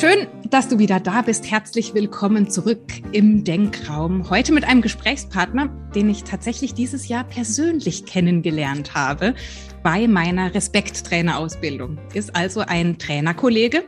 Schön, dass du wieder da bist. Herzlich willkommen zurück im Denkraum. Heute mit einem Gesprächspartner, den ich tatsächlich dieses Jahr persönlich kennengelernt habe bei meiner Respekttrainerausbildung. Ist also ein Trainerkollege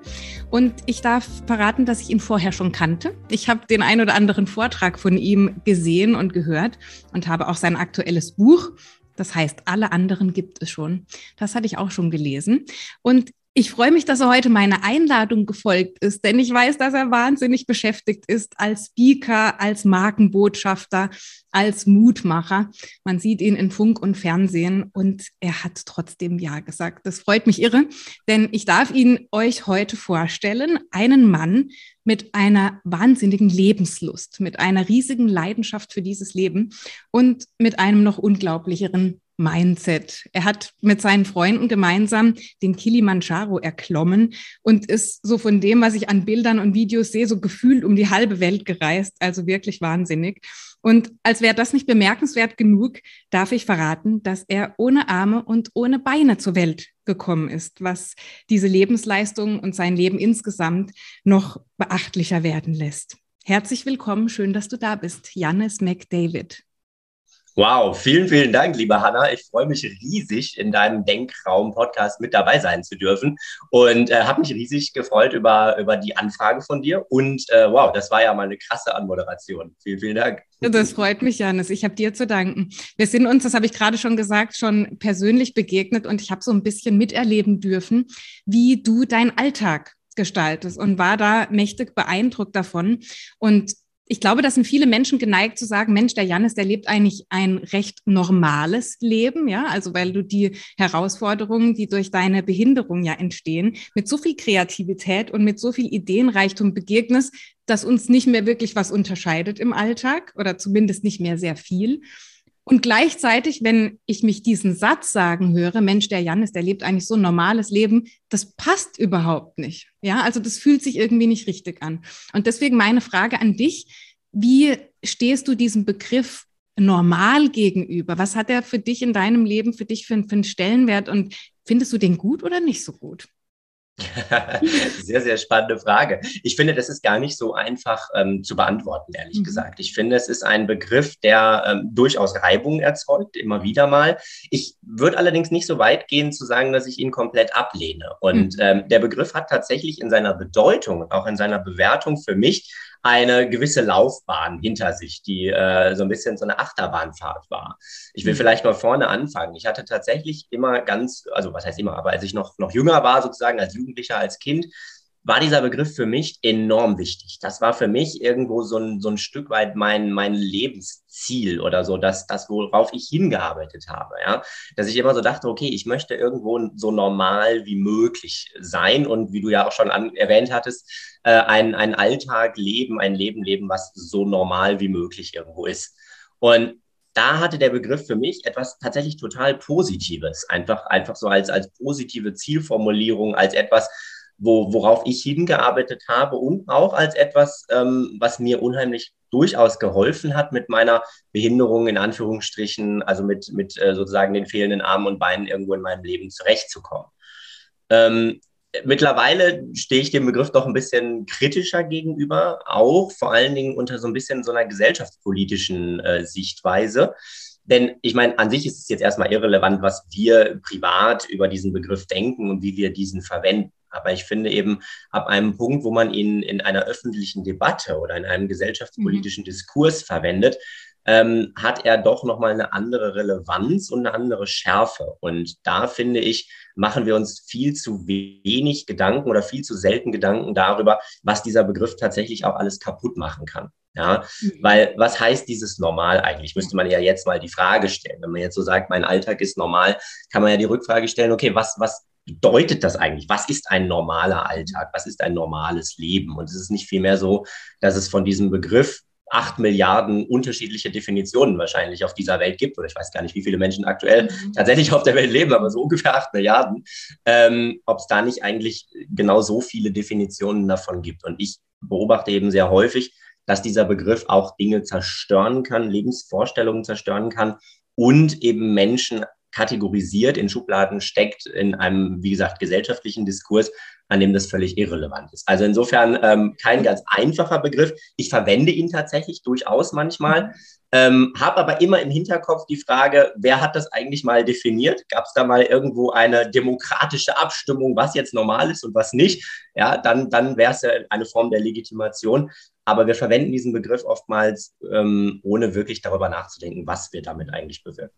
und ich darf verraten, dass ich ihn vorher schon kannte. Ich habe den ein oder anderen Vortrag von ihm gesehen und gehört und habe auch sein aktuelles Buch das heißt, alle anderen gibt es schon. Das hatte ich auch schon gelesen. Und ich freue mich, dass er heute meiner Einladung gefolgt ist, denn ich weiß, dass er wahnsinnig beschäftigt ist als Speaker, als Markenbotschafter, als Mutmacher. Man sieht ihn in Funk und Fernsehen und er hat trotzdem Ja gesagt. Das freut mich irre, denn ich darf ihn euch heute vorstellen, einen Mann mit einer wahnsinnigen Lebenslust, mit einer riesigen Leidenschaft für dieses Leben und mit einem noch unglaublicheren Mindset. Er hat mit seinen Freunden gemeinsam den Kilimanjaro erklommen und ist so von dem, was ich an Bildern und Videos sehe, so gefühlt um die halbe Welt gereist. Also wirklich wahnsinnig. Und als wäre das nicht bemerkenswert genug, darf ich verraten, dass er ohne Arme und ohne Beine zur Welt gekommen ist, was diese Lebensleistung und sein Leben insgesamt noch beachtlicher werden lässt. Herzlich willkommen, schön, dass du da bist, Jannis McDavid. Wow, vielen, vielen Dank, liebe Hanna. Ich freue mich riesig, in deinem Denkraum-Podcast mit dabei sein zu dürfen und äh, habe mich riesig gefreut über, über die Anfrage von dir. Und äh, wow, das war ja mal eine krasse Anmoderation. Vielen, vielen Dank. Das freut mich, Janis. Ich habe dir zu danken. Wir sind uns, das habe ich gerade schon gesagt, schon persönlich begegnet und ich habe so ein bisschen miterleben dürfen, wie du deinen Alltag gestaltest und war da mächtig beeindruckt davon. Und ich glaube, das sind viele Menschen geneigt zu sagen, Mensch, der Janis, der lebt eigentlich ein recht normales Leben, ja, also weil du die Herausforderungen, die durch deine Behinderung ja entstehen, mit so viel Kreativität und mit so viel Ideenreichtum begegnest, dass uns nicht mehr wirklich was unterscheidet im Alltag oder zumindest nicht mehr sehr viel. Und gleichzeitig, wenn ich mich diesen Satz sagen höre, Mensch, der Janis, der lebt eigentlich so ein normales Leben, das passt überhaupt nicht. Ja, also das fühlt sich irgendwie nicht richtig an. Und deswegen meine Frage an dich, wie stehst du diesem Begriff normal gegenüber? Was hat er für dich in deinem Leben, für dich für, für einen Stellenwert und findest du den gut oder nicht so gut? sehr, sehr spannende Frage. Ich finde, das ist gar nicht so einfach ähm, zu beantworten, ehrlich mhm. gesagt. Ich finde, es ist ein Begriff, der ähm, durchaus Reibung erzeugt, immer wieder mal. Ich würde allerdings nicht so weit gehen zu sagen, dass ich ihn komplett ablehne. Und mhm. ähm, der Begriff hat tatsächlich in seiner Bedeutung und auch in seiner Bewertung für mich eine gewisse Laufbahn hinter sich, die äh, so ein bisschen so eine Achterbahnfahrt war. Ich will mhm. vielleicht mal vorne anfangen. Ich hatte tatsächlich immer ganz, also was heißt immer, aber als ich noch, noch jünger war, sozusagen als Jugendlicher, als Kind, war dieser Begriff für mich enorm wichtig. Das war für mich irgendwo so ein, so ein Stück weit mein, mein Lebensziel oder so, das, das, worauf ich hingearbeitet habe. Ja? Dass ich immer so dachte, okay, ich möchte irgendwo so normal wie möglich sein und wie du ja auch schon an, erwähnt hattest, äh, ein, ein Alltag leben, ein Leben leben, was so normal wie möglich irgendwo ist. Und da hatte der Begriff für mich etwas tatsächlich total Positives, einfach, einfach so als, als positive Zielformulierung, als etwas, wo, worauf ich hingearbeitet habe und auch als etwas, ähm, was mir unheimlich durchaus geholfen hat mit meiner Behinderung in Anführungsstrichen, also mit, mit äh, sozusagen den fehlenden Armen und Beinen irgendwo in meinem Leben zurechtzukommen. Ähm, mittlerweile stehe ich dem Begriff doch ein bisschen kritischer gegenüber, auch vor allen Dingen unter so ein bisschen so einer gesellschaftspolitischen äh, Sichtweise. Denn ich meine, an sich ist es jetzt erstmal irrelevant, was wir privat über diesen Begriff denken und wie wir diesen verwenden. Aber ich finde eben, ab einem Punkt, wo man ihn in einer öffentlichen Debatte oder in einem gesellschaftspolitischen mhm. Diskurs verwendet, ähm, hat er doch nochmal eine andere Relevanz und eine andere Schärfe. Und da finde ich, machen wir uns viel zu wenig Gedanken oder viel zu selten Gedanken darüber, was dieser Begriff tatsächlich auch alles kaputt machen kann. Ja, mhm. weil was heißt dieses normal eigentlich? Müsste man ja jetzt mal die Frage stellen. Wenn man jetzt so sagt, mein Alltag ist normal, kann man ja die Rückfrage stellen, okay, was, was bedeutet das eigentlich? Was ist ein normaler Alltag? Was ist ein normales Leben? Und es ist nicht vielmehr so, dass es von diesem Begriff acht Milliarden unterschiedliche Definitionen wahrscheinlich auf dieser Welt gibt. Oder ich weiß gar nicht, wie viele Menschen aktuell mhm. tatsächlich auf der Welt leben, aber so ungefähr acht Milliarden. Ähm, Ob es da nicht eigentlich genau so viele Definitionen davon gibt. Und ich beobachte eben sehr häufig, dass dieser Begriff auch Dinge zerstören kann, Lebensvorstellungen zerstören kann und eben Menschen kategorisiert, in Schubladen steckt, in einem, wie gesagt, gesellschaftlichen Diskurs, an dem das völlig irrelevant ist. Also insofern ähm, kein ganz einfacher Begriff. Ich verwende ihn tatsächlich durchaus manchmal, ähm, habe aber immer im Hinterkopf die Frage, wer hat das eigentlich mal definiert? Gab es da mal irgendwo eine demokratische Abstimmung, was jetzt normal ist und was nicht? Ja, dann, dann wäre es ja eine Form der Legitimation. Aber wir verwenden diesen Begriff oftmals, ähm, ohne wirklich darüber nachzudenken, was wir damit eigentlich bewirken.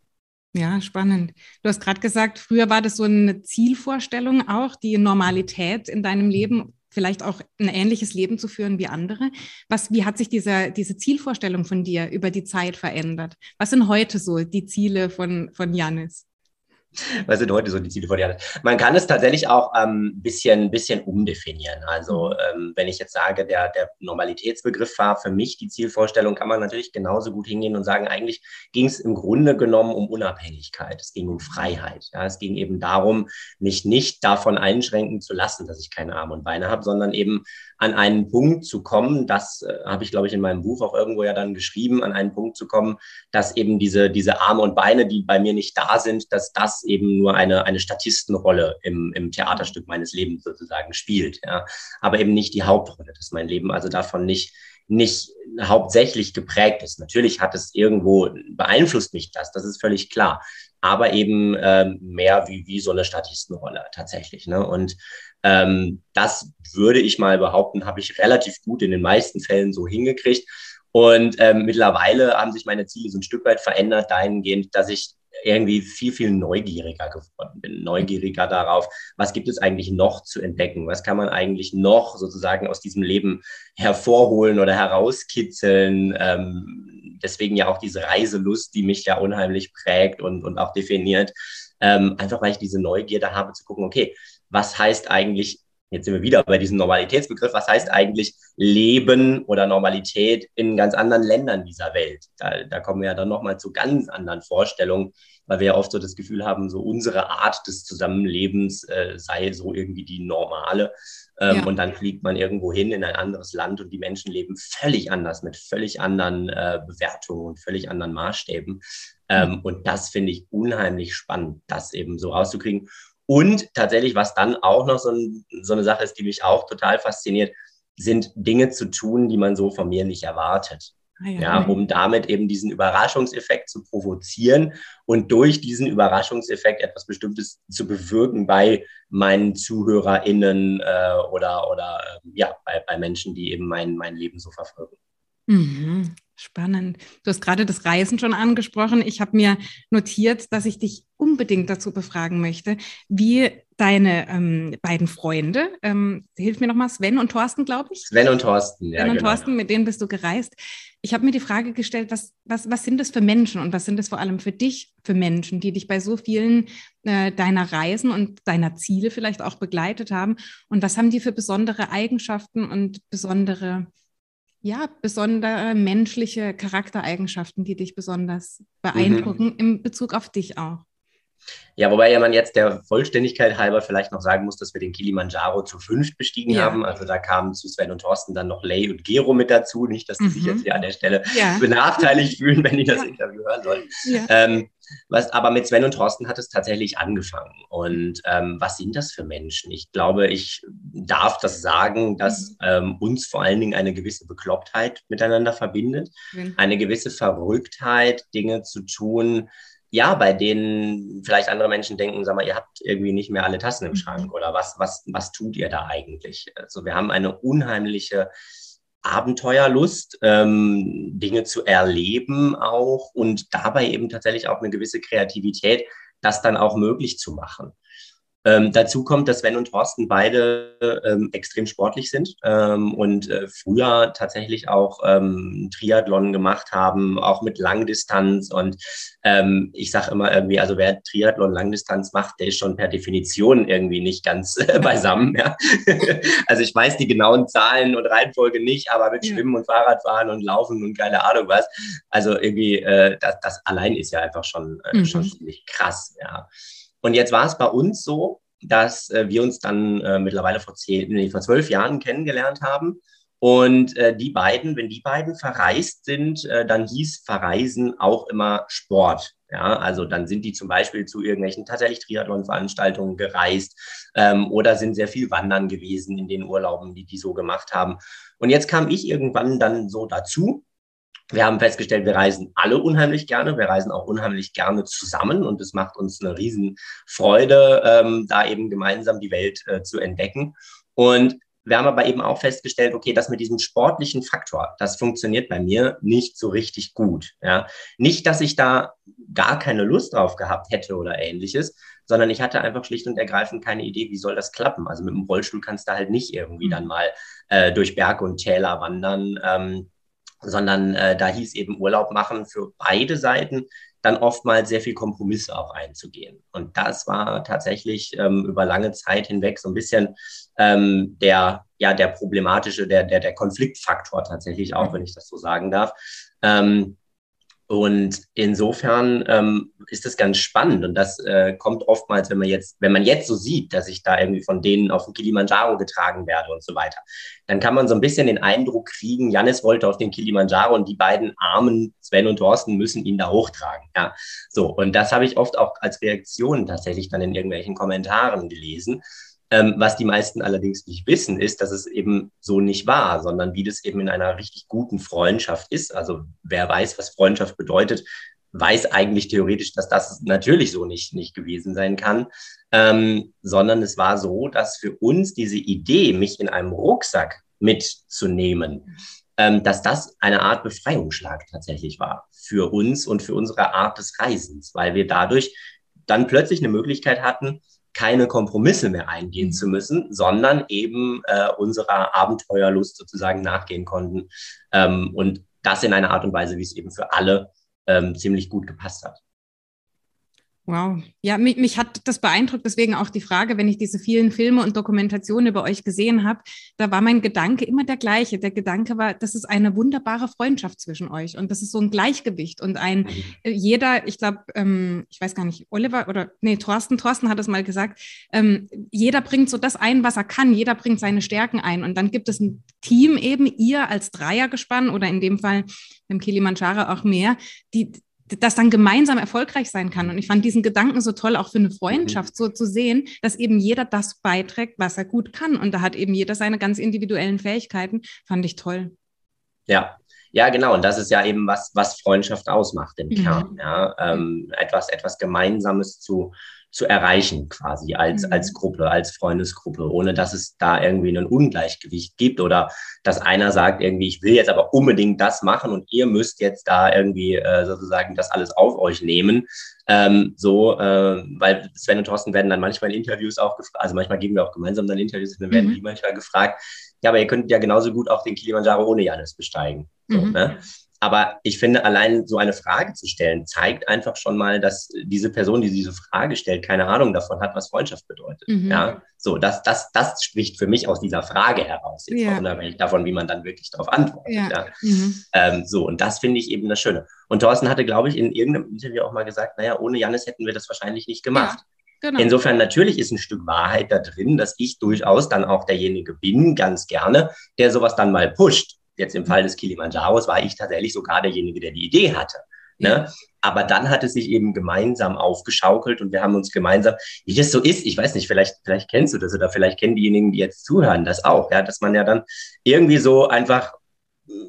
Ja, spannend. Du hast gerade gesagt, früher war das so eine Zielvorstellung auch, die Normalität in deinem Leben, vielleicht auch ein ähnliches Leben zu führen wie andere. Was, wie hat sich diese, diese Zielvorstellung von dir über die Zeit verändert? Was sind heute so die Ziele von, von Janis? Was sind heute so die Ziele von Janis? Man kann es tatsächlich auch ein ähm, bisschen, bisschen umdefinieren. Also mhm. ähm, wenn ich jetzt sage, der, der Normalitätsbegriff war für mich die Zielvorstellung, kann man natürlich genauso gut hingehen und sagen, eigentlich ging es im Grunde genommen um Unabhängigkeit. Es ging um Freiheit. Ja? Es ging eben darum, mich nicht davon einschränken zu lassen, dass ich keine Arme und Beine habe, sondern eben an einen Punkt zu kommen, das äh, habe ich, glaube ich, in meinem Buch auch irgendwo ja dann geschrieben, an einen Punkt zu kommen, dass eben diese, diese Arme und Beine, die bei mir nicht da sind, dass das eben nur eine, eine Statistenrolle im, im Theaterstück meines Lebens sozusagen spielt. Ja. Aber eben nicht die Hauptrolle, dass mein Leben also davon nicht nicht hauptsächlich geprägt ist. Natürlich hat es irgendwo, beeinflusst mich das, das ist völlig klar. Aber eben ähm, mehr wie, wie so eine Statistenrolle tatsächlich. Ne? Und ähm, das würde ich mal behaupten, habe ich relativ gut in den meisten Fällen so hingekriegt. Und ähm, mittlerweile haben sich meine Ziele so ein Stück weit verändert, dahingehend, dass ich irgendwie viel, viel neugieriger geworden bin. Neugieriger darauf, was gibt es eigentlich noch zu entdecken? Was kann man eigentlich noch sozusagen aus diesem Leben hervorholen oder herauskitzeln? Ähm, deswegen ja auch diese Reiselust, die mich ja unheimlich prägt und, und auch definiert. Ähm, einfach weil ich diese Neugierde habe zu gucken, okay, was heißt eigentlich, jetzt sind wir wieder bei diesem Normalitätsbegriff, was heißt eigentlich Leben oder Normalität in ganz anderen Ländern dieser Welt? Da, da kommen wir ja dann nochmal zu ganz anderen Vorstellungen, weil wir ja oft so das Gefühl haben, so unsere Art des Zusammenlebens äh, sei so irgendwie die normale. Ähm, ja. Und dann fliegt man irgendwo hin in ein anderes Land und die Menschen leben völlig anders, mit völlig anderen äh, Bewertungen und völlig anderen Maßstäben. Ähm. Und das finde ich unheimlich spannend, das eben so rauszukriegen. Und tatsächlich, was dann auch noch so, ein, so eine Sache ist, die mich auch total fasziniert, sind Dinge zu tun, die man so von mir nicht erwartet. Ah, ja, ja, um damit eben diesen Überraschungseffekt zu provozieren und durch diesen Überraschungseffekt etwas Bestimmtes zu bewirken bei meinen ZuhörerInnen äh, oder, oder äh, ja, bei, bei Menschen, die eben mein, mein Leben so verfolgen. Mhm. Spannend. Du hast gerade das Reisen schon angesprochen. Ich habe mir notiert, dass ich dich unbedingt dazu befragen möchte, wie deine ähm, beiden Freunde, ähm, hilf mir nochmal, Sven und Thorsten, glaube ich. Sven und Thorsten, ja. Sven und genau. Thorsten, mit denen bist du gereist. Ich habe mir die Frage gestellt, was, was, was sind das für Menschen und was sind das vor allem für dich für Menschen, die dich bei so vielen äh, deiner Reisen und deiner Ziele vielleicht auch begleitet haben? Und was haben die für besondere Eigenschaften und besondere ja, besondere menschliche Charaktereigenschaften, die dich besonders beeindrucken, mhm. in Bezug auf dich auch. Ja, wobei ja man jetzt der Vollständigkeit halber vielleicht noch sagen muss, dass wir den Kilimanjaro zu fünft bestiegen ja. haben. Also da kamen zu Sven und Thorsten dann noch Lay und Gero mit dazu. Nicht, dass die mhm. sich jetzt hier an der Stelle ja. benachteiligt fühlen, wenn die das ja. Interview hören sollen. Ähm, was, aber mit Sven und Thorsten hat es tatsächlich angefangen. Und ähm, was sind das für Menschen? Ich glaube, ich darf das sagen, dass mhm. ähm, uns vor allen Dingen eine gewisse Beklopptheit miteinander verbindet, eine gewisse Verrücktheit, Dinge zu tun, ja, bei denen vielleicht andere Menschen denken, sag mal, ihr habt irgendwie nicht mehr alle Tassen im mhm. Schrank oder was, was, was tut ihr da eigentlich? Also wir haben eine unheimliche Abenteuerlust, ähm, Dinge zu erleben auch und dabei eben tatsächlich auch eine gewisse Kreativität, das dann auch möglich zu machen. Ähm, dazu kommt, dass Sven und Thorsten beide ähm, extrem sportlich sind ähm, und äh, früher tatsächlich auch ähm, Triathlon gemacht haben, auch mit Langdistanz. Und ähm, ich sage immer irgendwie, also wer Triathlon Langdistanz macht, der ist schon per Definition irgendwie nicht ganz äh, beisammen. Ja? also ich weiß die genauen Zahlen und Reihenfolge nicht, aber mit ja. Schwimmen und Fahrradfahren und Laufen und keine Ahnung was. Also irgendwie, äh, das, das allein ist ja einfach schon, äh, mhm. schon ziemlich krass. Ja. Und jetzt war es bei uns so, dass äh, wir uns dann äh, mittlerweile vor, zehn, nee, vor zwölf Jahren kennengelernt haben Und äh, die beiden, wenn die beiden verreist sind, äh, dann hieß Verreisen auch immer Sport. Ja, also dann sind die zum Beispiel zu irgendwelchen tatsächlich Triathlon-Veranstaltungen gereist ähm, oder sind sehr viel wandern gewesen in den Urlauben, die die so gemacht haben. Und jetzt kam ich irgendwann dann so dazu. Wir haben festgestellt, wir reisen alle unheimlich gerne. Wir reisen auch unheimlich gerne zusammen und es macht uns eine Riesenfreude, ähm, da eben gemeinsam die Welt äh, zu entdecken. Und wir haben aber eben auch festgestellt, okay, das mit diesem sportlichen Faktor, das funktioniert bei mir nicht so richtig gut. Ja. Nicht, dass ich da gar keine Lust drauf gehabt hätte oder ähnliches, sondern ich hatte einfach schlicht und ergreifend keine Idee, wie soll das klappen. Also mit dem Rollstuhl kannst du halt nicht irgendwie dann mal äh, durch Berge und Täler wandern, ähm, sondern äh, da hieß eben Urlaub machen für beide Seiten dann oftmals sehr viel Kompromisse auch einzugehen. Und das war tatsächlich ähm, über lange Zeit hinweg so ein bisschen ähm, der, ja, der problematische, der, der, der Konfliktfaktor tatsächlich auch, wenn ich das so sagen darf. Ähm, und insofern ähm, ist das ganz spannend und das äh, kommt oftmals, wenn man jetzt, wenn man jetzt so sieht, dass ich da irgendwie von denen auf den Kilimanjaro getragen werde und so weiter, dann kann man so ein bisschen den Eindruck kriegen, Janis wollte auf den Kilimanjaro und die beiden armen Sven und Thorsten müssen ihn da hochtragen. Ja, so und das habe ich oft auch als Reaktion tatsächlich dann in irgendwelchen Kommentaren gelesen. Ähm, was die meisten allerdings nicht wissen, ist, dass es eben so nicht war, sondern wie das eben in einer richtig guten Freundschaft ist. Also wer weiß, was Freundschaft bedeutet, weiß eigentlich theoretisch, dass das natürlich so nicht, nicht gewesen sein kann, ähm, sondern es war so, dass für uns diese Idee, mich in einem Rucksack mitzunehmen, ähm, dass das eine Art Befreiungsschlag tatsächlich war für uns und für unsere Art des Reisens, weil wir dadurch dann plötzlich eine Möglichkeit hatten, keine Kompromisse mehr eingehen mhm. zu müssen, sondern eben äh, unserer Abenteuerlust sozusagen nachgehen konnten. Ähm, und das in einer Art und Weise, wie es eben für alle ähm, ziemlich gut gepasst hat. Wow. Ja, mich, mich hat das beeindruckt. Deswegen auch die Frage, wenn ich diese vielen Filme und Dokumentationen über euch gesehen habe, da war mein Gedanke immer der gleiche. Der Gedanke war, das ist eine wunderbare Freundschaft zwischen euch und das ist so ein Gleichgewicht und ein mhm. äh, jeder, ich glaube, ähm, ich weiß gar nicht, Oliver oder nee, Thorsten, Thorsten hat es mal gesagt, ähm, jeder bringt so das ein, was er kann. Jeder bringt seine Stärken ein und dann gibt es ein Team eben, ihr als Dreiergespann oder in dem Fall im Kilimanjaro auch mehr, die das dann gemeinsam erfolgreich sein kann. Und ich fand diesen Gedanken so toll, auch für eine Freundschaft, so zu sehen, dass eben jeder das beiträgt, was er gut kann. Und da hat eben jeder seine ganz individuellen Fähigkeiten. Fand ich toll. Ja, ja, genau. Und das ist ja eben was, was Freundschaft ausmacht im mhm. Kern. Ja, ähm, etwas, etwas Gemeinsames zu, zu erreichen, quasi als, mhm. als Gruppe, als Freundesgruppe, ohne dass es da irgendwie ein Ungleichgewicht gibt oder dass einer sagt irgendwie, ich will jetzt aber unbedingt das machen und ihr müsst jetzt da irgendwie äh, sozusagen das alles auf euch nehmen. Ähm, so, äh, weil Sven und Thorsten werden dann manchmal in Interviews auch gefragt, also manchmal geben wir auch gemeinsam dann Interviews, dann werden mhm. die manchmal gefragt, ja, aber ihr könnt ja genauso gut auch den Kilimanjaro ohne Janis besteigen. So, mhm. ne? Aber ich finde, allein so eine Frage zu stellen, zeigt einfach schon mal, dass diese Person, die diese Frage stellt, keine Ahnung davon hat, was Freundschaft bedeutet. Mhm. Ja, so, das, das, das spricht für mich aus dieser Frage heraus, jetzt ja. unabhängig davon, wie man dann wirklich darauf antwortet. Ja. ja. Mhm. Ähm, so, und das finde ich eben das Schöne. Und Thorsten hatte, glaube ich, in irgendeinem Interview auch mal gesagt, naja, ohne Janis hätten wir das wahrscheinlich nicht gemacht. Ja. Genau. Insofern natürlich ist ein Stück Wahrheit da drin, dass ich durchaus dann auch derjenige bin, ganz gerne, der sowas dann mal pusht jetzt im Fall des Kilimanjaros war ich tatsächlich sogar derjenige, der die Idee hatte. Ne? Aber dann hat es sich eben gemeinsam aufgeschaukelt und wir haben uns gemeinsam, wie das so ist, ich weiß nicht, vielleicht, vielleicht kennst du das oder vielleicht kennen diejenigen, die jetzt zuhören, das auch, ja, dass man ja dann irgendwie so einfach,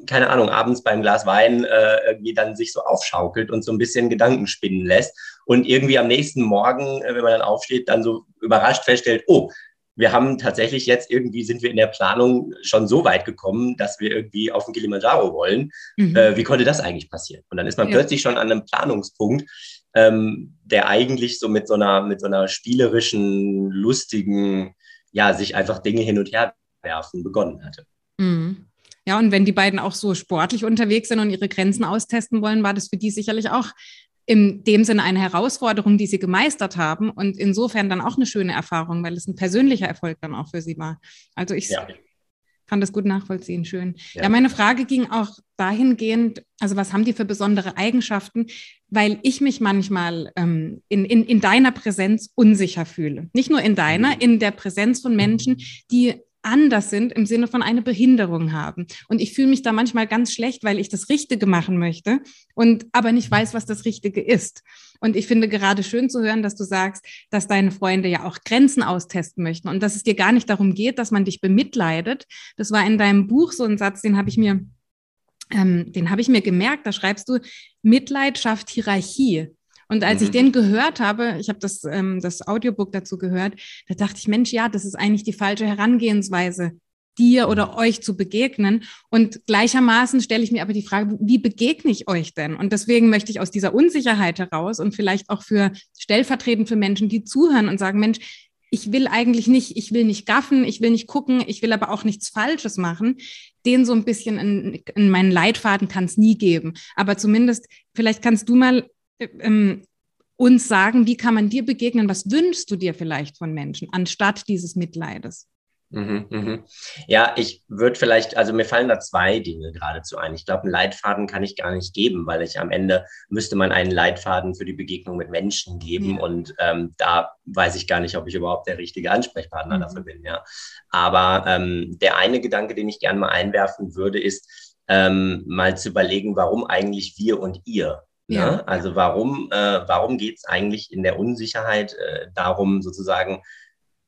keine Ahnung, abends beim Glas Wein äh, irgendwie dann sich so aufschaukelt und so ein bisschen Gedanken spinnen lässt und irgendwie am nächsten Morgen, äh, wenn man dann aufsteht, dann so überrascht feststellt, oh, wir haben tatsächlich jetzt irgendwie sind wir in der Planung schon so weit gekommen, dass wir irgendwie auf den Kilimanjaro wollen. Mhm. Äh, wie konnte das eigentlich passieren? Und dann ist man ja. plötzlich schon an einem Planungspunkt, ähm, der eigentlich so mit so einer, mit so einer spielerischen, lustigen, ja, sich einfach Dinge hin und her werfen begonnen hatte. Mhm. Ja, und wenn die beiden auch so sportlich unterwegs sind und ihre Grenzen austesten wollen, war das für die sicherlich auch in dem Sinne eine Herausforderung, die sie gemeistert haben und insofern dann auch eine schöne Erfahrung, weil es ein persönlicher Erfolg dann auch für sie war. Also ich ja. kann das gut nachvollziehen, schön. Ja. ja, meine Frage ging auch dahingehend, also was haben die für besondere Eigenschaften, weil ich mich manchmal ähm, in, in, in deiner Präsenz unsicher fühle. Nicht nur in deiner, mhm. in der Präsenz von Menschen, die anders sind im Sinne von eine Behinderung haben. Und ich fühle mich da manchmal ganz schlecht, weil ich das Richtige machen möchte und aber nicht weiß, was das Richtige ist. Und ich finde gerade schön zu hören, dass du sagst, dass deine Freunde ja auch Grenzen austesten möchten und dass es dir gar nicht darum geht, dass man dich bemitleidet. Das war in deinem Buch so ein Satz, den habe ich mir, ähm, den habe ich mir gemerkt. Da schreibst du, Mitleid schafft Hierarchie. Und als mhm. ich den gehört habe, ich habe das, ähm, das Audiobook dazu gehört, da dachte ich, Mensch, ja, das ist eigentlich die falsche Herangehensweise, dir oder mhm. euch zu begegnen. Und gleichermaßen stelle ich mir aber die Frage, wie begegne ich euch denn? Und deswegen möchte ich aus dieser Unsicherheit heraus und vielleicht auch für stellvertretend für Menschen, die zuhören und sagen, Mensch, ich will eigentlich nicht, ich will nicht gaffen, ich will nicht gucken, ich will aber auch nichts Falsches machen. Den so ein bisschen in, in meinen Leitfaden kann es nie geben. Aber zumindest, vielleicht kannst du mal ähm, uns sagen, wie kann man dir begegnen? Was wünschst du dir vielleicht von Menschen anstatt dieses Mitleides? Mhm, mhm. Ja, ich würde vielleicht, also mir fallen da zwei Dinge geradezu ein. Ich glaube, einen Leitfaden kann ich gar nicht geben, weil ich am Ende müsste man einen Leitfaden für die Begegnung mit Menschen geben ja. und ähm, da weiß ich gar nicht, ob ich überhaupt der richtige Ansprechpartner mhm. dafür bin. Ja, aber ähm, der eine Gedanke, den ich gerne mal einwerfen würde, ist ähm, mal zu überlegen, warum eigentlich wir und ihr. Ne? Ja. Ne? Also warum, äh, warum geht es eigentlich in der Unsicherheit äh, darum, sozusagen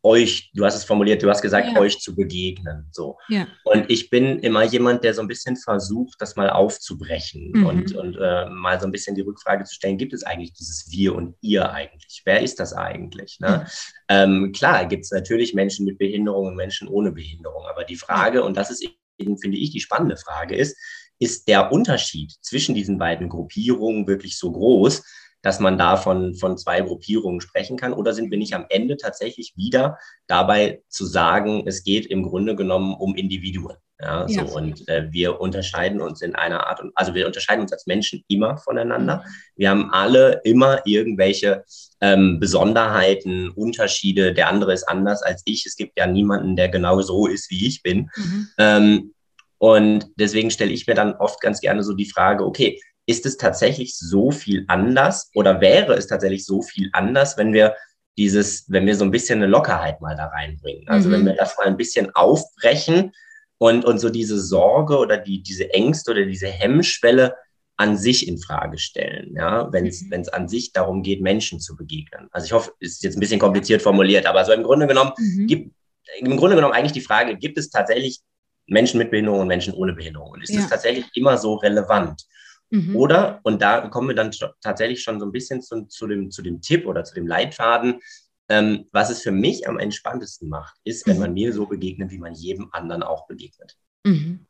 euch, du hast es formuliert, du hast gesagt, ja. euch zu begegnen. So. Ja. Und ich bin immer jemand, der so ein bisschen versucht, das mal aufzubrechen mhm. und, und äh, mal so ein bisschen die Rückfrage zu stellen, gibt es eigentlich dieses Wir und ihr eigentlich? Wer ist das eigentlich? Ne? Mhm. Ähm, klar, gibt es natürlich Menschen mit Behinderung und Menschen ohne Behinderung, aber die Frage, und das ist eben, finde ich, die spannende Frage ist, ist der Unterschied zwischen diesen beiden Gruppierungen wirklich so groß, dass man da von, von zwei Gruppierungen sprechen kann? Oder sind wir nicht am Ende tatsächlich wieder dabei zu sagen, es geht im Grunde genommen um Individuen? Ja, ja. so und äh, wir unterscheiden uns in einer Art und also wir unterscheiden uns als Menschen immer voneinander. Wir haben alle immer irgendwelche ähm, Besonderheiten, Unterschiede. Der andere ist anders als ich. Es gibt ja niemanden, der genau so ist, wie ich bin. Mhm. Ähm, und deswegen stelle ich mir dann oft ganz gerne so die Frage, okay, ist es tatsächlich so viel anders oder wäre es tatsächlich so viel anders, wenn wir dieses, wenn wir so ein bisschen eine Lockerheit mal da reinbringen? Also mhm. wenn wir das mal ein bisschen aufbrechen und, und so diese Sorge oder die, diese Ängste oder diese Hemmschwelle an sich in Frage stellen, ja, wenn es mhm. an sich darum geht, Menschen zu begegnen. Also ich hoffe, es ist jetzt ein bisschen kompliziert formuliert, aber so im Grunde genommen mhm. gibt im Grunde genommen eigentlich die Frage, gibt es tatsächlich Menschen mit Behinderung und Menschen ohne Behinderung. Und ist ja. das tatsächlich immer so relevant? Mhm. Oder, und da kommen wir dann tatsächlich schon so ein bisschen zu, zu, dem, zu dem Tipp oder zu dem Leitfaden, ähm, was es für mich am entspanntesten macht, ist, wenn mhm. man mir so begegnet, wie man jedem anderen auch begegnet. Mhm.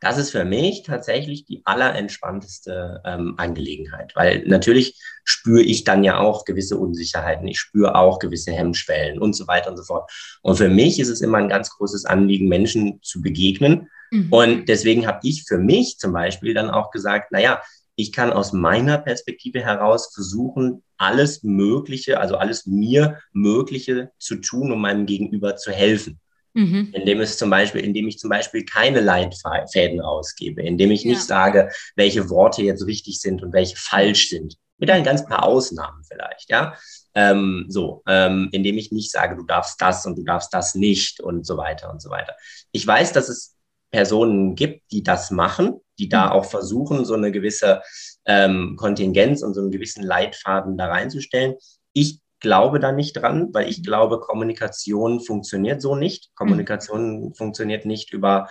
Das ist für mich tatsächlich die allerentspannteste ähm, Angelegenheit, weil natürlich spüre ich dann ja auch gewisse Unsicherheiten, ich spüre auch gewisse Hemmschwellen und so weiter und so fort. Und für mich ist es immer ein ganz großes Anliegen, Menschen zu begegnen. Mhm. Und deswegen habe ich für mich zum Beispiel dann auch gesagt, naja, ich kann aus meiner Perspektive heraus versuchen, alles Mögliche, also alles mir Mögliche zu tun, um meinem Gegenüber zu helfen. Mhm. Indem es zum Beispiel, indem ich zum Beispiel keine Leitfäden ausgebe, indem ich ja. nicht sage, welche Worte jetzt richtig sind und welche falsch sind. Mit ein ganz paar Ausnahmen vielleicht, ja. Ähm, so, ähm, indem ich nicht sage, du darfst das und du darfst das nicht und so weiter und so weiter. Ich weiß, dass es Personen gibt, die das machen, die da mhm. auch versuchen, so eine gewisse ähm, Kontingenz und so einen gewissen Leitfaden da reinzustellen. Ich glaube da nicht dran, weil ich glaube, Kommunikation funktioniert so nicht. Kommunikation mhm. funktioniert nicht über,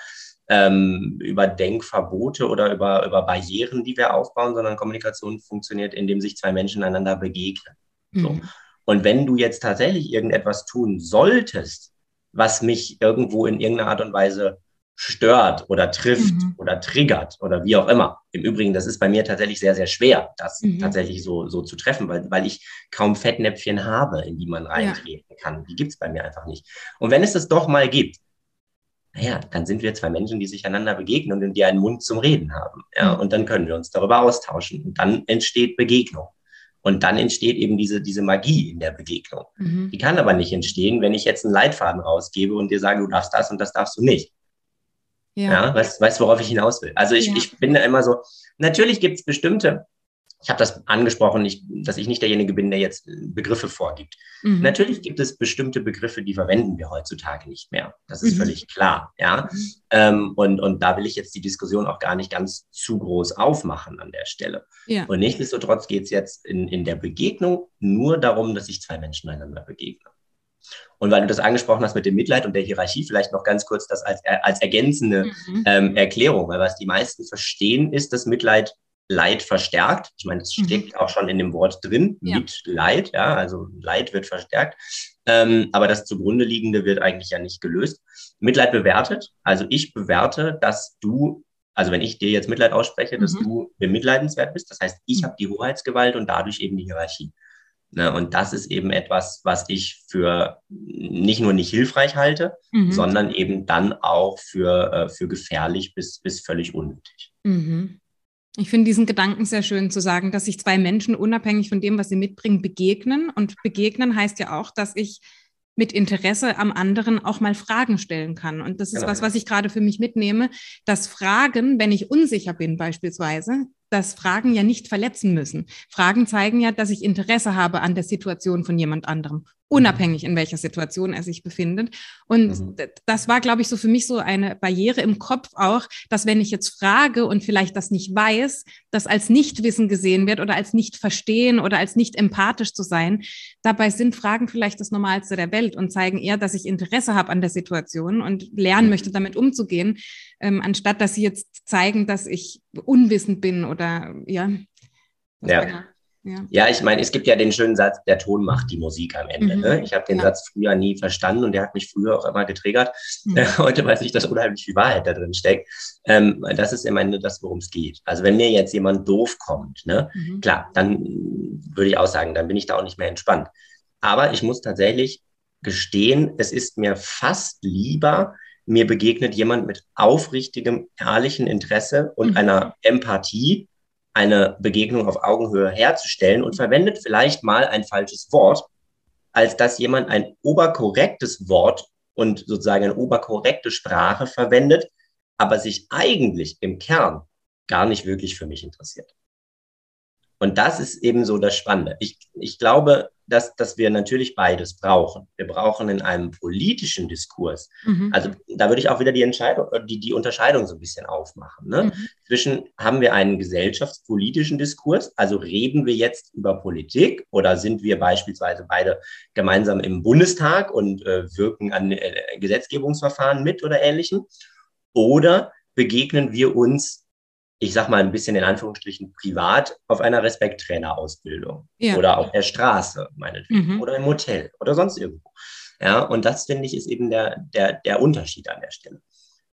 ähm, über Denkverbote oder über, über Barrieren, die wir aufbauen, sondern Kommunikation funktioniert, indem sich zwei Menschen einander begegnen. Mhm. So. Und wenn du jetzt tatsächlich irgendetwas tun solltest, was mich irgendwo in irgendeiner Art und Weise stört oder trifft mhm. oder triggert oder wie auch immer. Im Übrigen, das ist bei mir tatsächlich sehr, sehr schwer, das mhm. tatsächlich so, so zu treffen, weil, weil ich kaum Fettnäpfchen habe, in die man reintreten ja. kann. Die gibt es bei mir einfach nicht. Und wenn es das doch mal gibt, naja, dann sind wir zwei Menschen, die sich einander begegnen und die einen Mund zum Reden haben. Ja, mhm. und dann können wir uns darüber austauschen. Und dann entsteht Begegnung. Und dann entsteht eben diese, diese Magie in der Begegnung. Mhm. Die kann aber nicht entstehen, wenn ich jetzt einen Leitfaden rausgebe und dir sage, du darfst das und das darfst du nicht. Ja, ja weißt, weißt worauf ich hinaus will? Also ich, ja. ich bin da immer so, natürlich gibt es bestimmte ich habe das angesprochen, ich, dass ich nicht derjenige bin, der jetzt Begriffe vorgibt. Mhm. Natürlich gibt es bestimmte Begriffe, die verwenden wir heutzutage nicht mehr. Das ist mhm. völlig klar, ja. Mhm. Ähm, und, und da will ich jetzt die Diskussion auch gar nicht ganz zu groß aufmachen an der Stelle. Ja. Und nichtsdestotrotz geht es jetzt in, in der Begegnung nur darum, dass sich zwei Menschen einander begegnen. Und weil du das angesprochen hast mit dem Mitleid und der Hierarchie, vielleicht noch ganz kurz das als, als ergänzende mhm. ähm, Erklärung, weil was die meisten verstehen, ist, dass Mitleid Leid verstärkt. Ich meine, es mhm. steckt auch schon in dem Wort drin, ja. mit Leid, ja, also Leid wird verstärkt. Ähm, aber das zugrunde liegende wird eigentlich ja nicht gelöst. Mitleid bewertet, also ich bewerte, dass du, also wenn ich dir jetzt Mitleid ausspreche, dass mhm. du bemitleidenswert bist. Das heißt, ich mhm. habe die Hoheitsgewalt und dadurch eben die Hierarchie. Ne, und das ist eben etwas, was ich für nicht nur nicht hilfreich halte, mhm. sondern eben dann auch für, äh, für gefährlich bis, bis völlig unnötig. Mhm. Ich finde diesen Gedanken sehr schön zu sagen, dass sich zwei Menschen unabhängig von dem, was sie mitbringen, begegnen. Und begegnen heißt ja auch, dass ich mit Interesse am anderen auch mal Fragen stellen kann. Und das ist genau. was, was ich gerade für mich mitnehme, dass Fragen, wenn ich unsicher bin beispielsweise, dass Fragen ja nicht verletzen müssen. Fragen zeigen ja, dass ich Interesse habe an der Situation von jemand anderem unabhängig in welcher Situation er sich befindet. Und mhm. das war, glaube ich, so für mich so eine Barriere im Kopf auch, dass wenn ich jetzt frage und vielleicht das nicht weiß, das als Nichtwissen gesehen wird oder als nicht verstehen oder als nicht empathisch zu sein. Dabei sind Fragen vielleicht das Normalste der Welt und zeigen eher, dass ich Interesse habe an der Situation und lernen mhm. möchte, damit umzugehen, ähm, anstatt dass sie jetzt zeigen, dass ich unwissend bin oder ja. Ja. Ja. ja, ich meine, es gibt ja den schönen Satz, der Ton macht die Musik am Ende. Mhm. Ne? Ich habe den ja. Satz früher nie verstanden und der hat mich früher auch immer getriggert. Mhm. Heute weiß ich, dass unheimlich viel Wahrheit da drin steckt. Ähm, das ist im Ende das, worum es geht. Also wenn mir jetzt jemand doof kommt, ne, mhm. klar, dann würde ich auch sagen, dann bin ich da auch nicht mehr entspannt. Aber ich muss tatsächlich gestehen, es ist mir fast lieber, mir begegnet jemand mit aufrichtigem, ehrlichen Interesse und mhm. einer Empathie, eine Begegnung auf Augenhöhe herzustellen und verwendet vielleicht mal ein falsches Wort, als dass jemand ein oberkorrektes Wort und sozusagen eine oberkorrekte Sprache verwendet, aber sich eigentlich im Kern gar nicht wirklich für mich interessiert. Und das ist eben so das Spannende. Ich, ich glaube, dass, dass wir natürlich beides brauchen. Wir brauchen in einem politischen Diskurs, mhm. also da würde ich auch wieder die, Entscheidung, äh, die, die Unterscheidung so ein bisschen aufmachen. Ne? Mhm. Zwischen haben wir einen gesellschaftspolitischen Diskurs, also reden wir jetzt über Politik oder sind wir beispielsweise beide gemeinsam im Bundestag und äh, wirken an äh, Gesetzgebungsverfahren mit oder ähnlichem? Oder begegnen wir uns ich sag mal ein bisschen in Anführungsstrichen privat auf einer Respekttrainerausbildung ja. oder auf der Straße, meinetwegen, mhm. oder im Hotel oder sonst irgendwo. Ja, und das finde ich ist eben der, der, der Unterschied an der Stelle.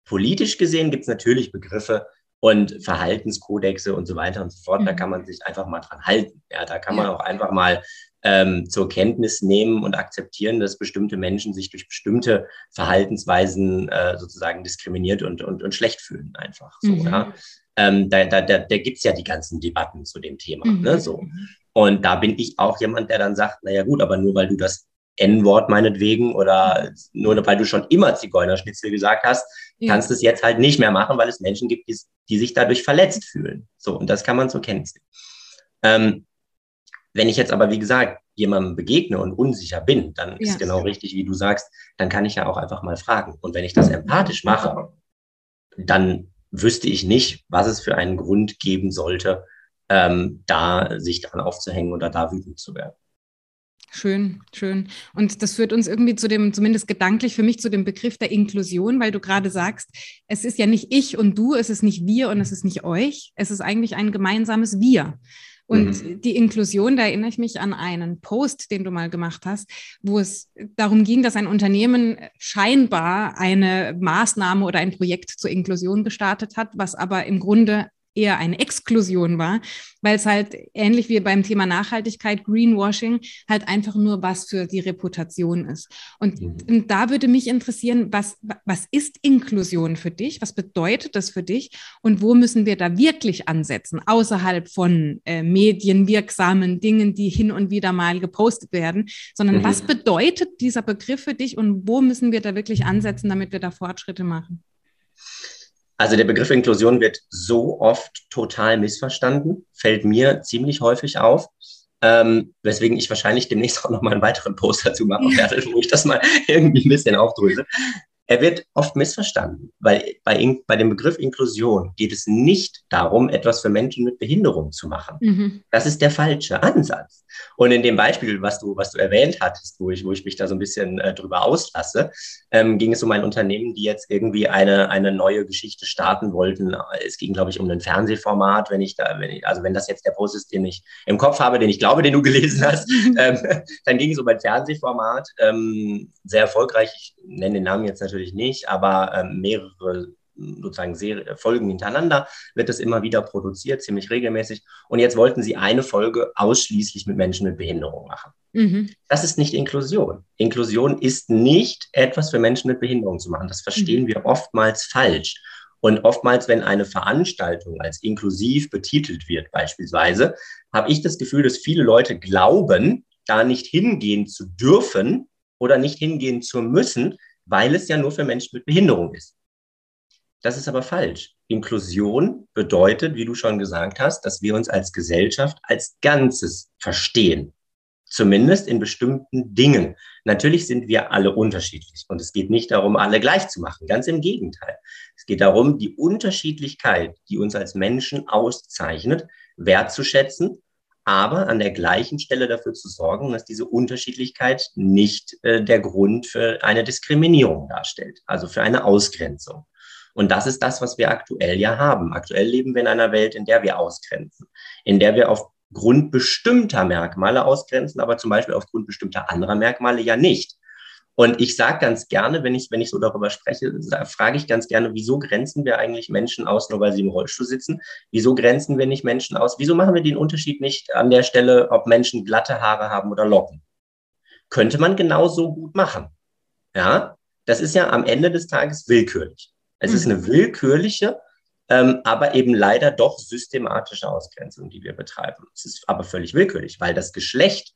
Politisch gesehen gibt es natürlich Begriffe und Verhaltenskodexe und so weiter und so fort. Mhm. Da kann man sich einfach mal dran halten. Ja, da kann man auch einfach mal ähm, zur Kenntnis nehmen und akzeptieren, dass bestimmte Menschen sich durch bestimmte Verhaltensweisen äh, sozusagen diskriminiert und, und, und schlecht fühlen einfach. So, mhm. ja? ähm, da, da, da, da gibt ja die ganzen Debatten zu dem Thema. Mhm. Ne, so. Und da bin ich auch jemand, der dann sagt, naja gut, aber nur weil du das N-Wort meinetwegen oder nur weil du schon immer Zigeunerschnitzel gesagt hast, ja. kannst du es jetzt halt nicht mehr machen, weil es Menschen gibt, die, die sich dadurch verletzt fühlen. So, und das kann man so kennen. Ähm, wenn ich jetzt aber, wie gesagt, jemandem begegne und unsicher bin, dann ja. ist genau richtig, wie du sagst, dann kann ich ja auch einfach mal fragen. Und wenn ich das empathisch mache, dann wüsste ich nicht, was es für einen Grund geben sollte, ähm, da sich dran aufzuhängen oder da wütend zu werden. Schön, schön. Und das führt uns irgendwie zu dem, zumindest gedanklich für mich, zu dem Begriff der Inklusion, weil du gerade sagst, es ist ja nicht ich und du, es ist nicht wir und es ist nicht euch, es ist eigentlich ein gemeinsames Wir. Und mhm. die Inklusion, da erinnere ich mich an einen Post, den du mal gemacht hast, wo es darum ging, dass ein Unternehmen scheinbar eine Maßnahme oder ein Projekt zur Inklusion gestartet hat, was aber im Grunde eher eine Exklusion war, weil es halt ähnlich wie beim Thema Nachhaltigkeit, Greenwashing, halt einfach nur was für die Reputation ist. Und, mhm. und da würde mich interessieren, was, was ist Inklusion für dich? Was bedeutet das für dich? Und wo müssen wir da wirklich ansetzen, außerhalb von äh, medienwirksamen Dingen, die hin und wieder mal gepostet werden, sondern mhm. was bedeutet dieser Begriff für dich und wo müssen wir da wirklich ansetzen, damit wir da Fortschritte machen? Also der Begriff Inklusion wird so oft total missverstanden, fällt mir ziemlich häufig auf. Ähm, weswegen ich wahrscheinlich demnächst auch noch mal einen weiteren Post dazu machen werde, wo ich das mal irgendwie ein bisschen aufdröse. Er wird oft missverstanden, weil bei, bei dem Begriff Inklusion geht es nicht darum, etwas für Menschen mit Behinderung zu machen. Mhm. Das ist der falsche Ansatz. Und in dem Beispiel, was du, was du erwähnt hattest, wo ich, wo ich mich da so ein bisschen äh, drüber auslasse, ähm, ging es um ein Unternehmen, die jetzt irgendwie eine, eine neue Geschichte starten wollten. Es ging, glaube ich, um ein Fernsehformat, wenn ich da, wenn ich, also wenn das jetzt der Post ist, den ich im Kopf habe, den ich glaube, den du gelesen hast, ähm, dann ging es um ein Fernsehformat, ähm, sehr erfolgreich. Ich nenne den Namen jetzt natürlich nicht, aber ähm, mehrere sozusagen Serie, Folgen hintereinander, wird das immer wieder produziert, ziemlich regelmäßig. Und jetzt wollten sie eine Folge ausschließlich mit Menschen mit Behinderung machen. Mhm. Das ist nicht Inklusion. Inklusion ist nicht etwas für Menschen mit Behinderung zu machen. Das verstehen mhm. wir oftmals falsch. Und oftmals, wenn eine Veranstaltung als inklusiv betitelt wird, beispielsweise, habe ich das Gefühl, dass viele Leute glauben, da nicht hingehen zu dürfen oder nicht hingehen zu müssen, weil es ja nur für Menschen mit Behinderung ist. Das ist aber falsch. Inklusion bedeutet, wie du schon gesagt hast, dass wir uns als Gesellschaft als Ganzes verstehen. Zumindest in bestimmten Dingen. Natürlich sind wir alle unterschiedlich und es geht nicht darum, alle gleich zu machen. Ganz im Gegenteil. Es geht darum, die Unterschiedlichkeit, die uns als Menschen auszeichnet, wertzuschätzen, aber an der gleichen Stelle dafür zu sorgen, dass diese Unterschiedlichkeit nicht äh, der Grund für eine Diskriminierung darstellt, also für eine Ausgrenzung. Und das ist das, was wir aktuell ja haben. Aktuell leben wir in einer Welt, in der wir ausgrenzen, in der wir aufgrund bestimmter Merkmale ausgrenzen, aber zum Beispiel aufgrund bestimmter anderer Merkmale ja nicht. Und ich sage ganz gerne, wenn ich, wenn ich so darüber spreche, frage ich ganz gerne, wieso grenzen wir eigentlich Menschen aus, nur weil sie im Rollstuhl sitzen? Wieso grenzen wir nicht Menschen aus? Wieso machen wir den Unterschied nicht an der Stelle, ob Menschen glatte Haare haben oder Locken? Könnte man genauso gut machen. Ja, das ist ja am Ende des Tages willkürlich. Es mhm. ist eine willkürliche, ähm, aber eben leider doch systematische Ausgrenzung, die wir betreiben. Es ist aber völlig willkürlich, weil das Geschlecht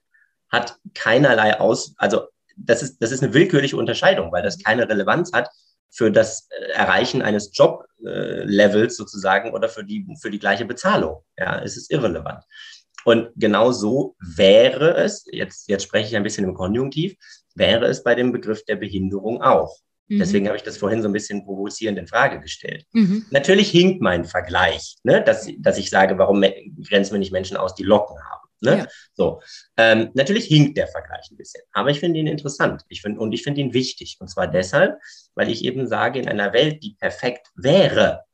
hat keinerlei Aus, also das ist, das ist eine willkürliche Unterscheidung, weil das keine Relevanz hat für das äh, Erreichen eines Joblevels äh, sozusagen oder für die, für die gleiche Bezahlung. Ja, es ist irrelevant. Und genau so wäre es, jetzt, jetzt spreche ich ein bisschen im Konjunktiv, wäre es bei dem Begriff der Behinderung auch. Mhm. Deswegen habe ich das vorhin so ein bisschen provozierend in Frage gestellt. Mhm. Natürlich hinkt mein Vergleich, ne? dass, dass ich sage, warum grenzen wir nicht Menschen aus, die Locken haben. Ne? Ja. So, ähm, natürlich hinkt der Vergleich ein bisschen, aber ich finde ihn interessant. Ich finde und ich finde ihn wichtig. Und zwar deshalb, weil ich eben sage, in einer Welt, die perfekt wäre,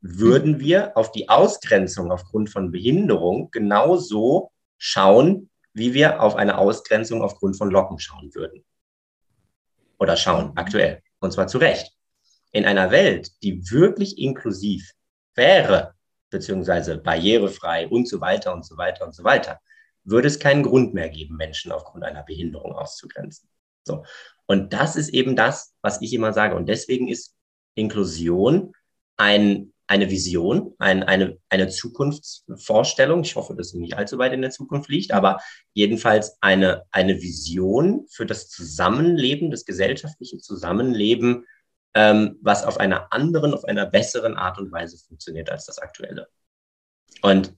würden mhm. wir auf die Ausgrenzung aufgrund von Behinderung genauso schauen, wie wir auf eine Ausgrenzung aufgrund von Locken schauen würden oder schauen, aktuell. Und zwar zu Recht. In einer Welt, die wirklich inklusiv wäre, beziehungsweise barrierefrei und so weiter und so weiter und so weiter, würde es keinen Grund mehr geben, Menschen aufgrund einer Behinderung auszugrenzen. So. Und das ist eben das, was ich immer sage. Und deswegen ist Inklusion ein eine Vision, ein, eine, eine Zukunftsvorstellung. Ich hoffe, dass sie nicht allzu weit in der Zukunft liegt, aber jedenfalls eine, eine Vision für das Zusammenleben, das gesellschaftliche Zusammenleben, ähm, was auf einer anderen, auf einer besseren Art und Weise funktioniert als das aktuelle. Und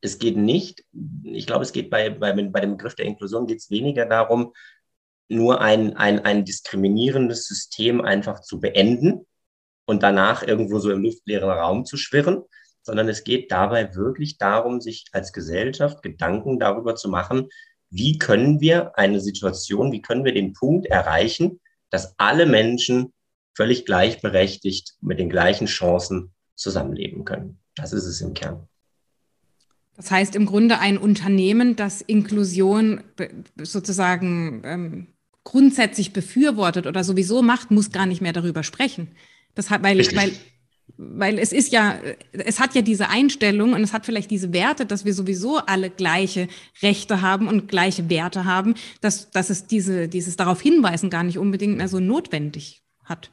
es geht nicht, ich glaube, es geht bei, bei, bei dem Begriff der Inklusion geht es weniger darum, nur ein, ein, ein diskriminierendes System einfach zu beenden, und danach irgendwo so im luftleeren Raum zu schwirren, sondern es geht dabei wirklich darum, sich als Gesellschaft Gedanken darüber zu machen, wie können wir eine Situation, wie können wir den Punkt erreichen, dass alle Menschen völlig gleichberechtigt mit den gleichen Chancen zusammenleben können. Das ist es im Kern. Das heißt im Grunde ein Unternehmen, das Inklusion sozusagen ähm, grundsätzlich befürwortet oder sowieso macht, muss gar nicht mehr darüber sprechen. Das hat, weil, weil, weil es ist ja, es hat ja diese Einstellung und es hat vielleicht diese Werte, dass wir sowieso alle gleiche Rechte haben und gleiche Werte haben, dass, dass es diese, dieses darauf hinweisen gar nicht unbedingt mehr so notwendig hat.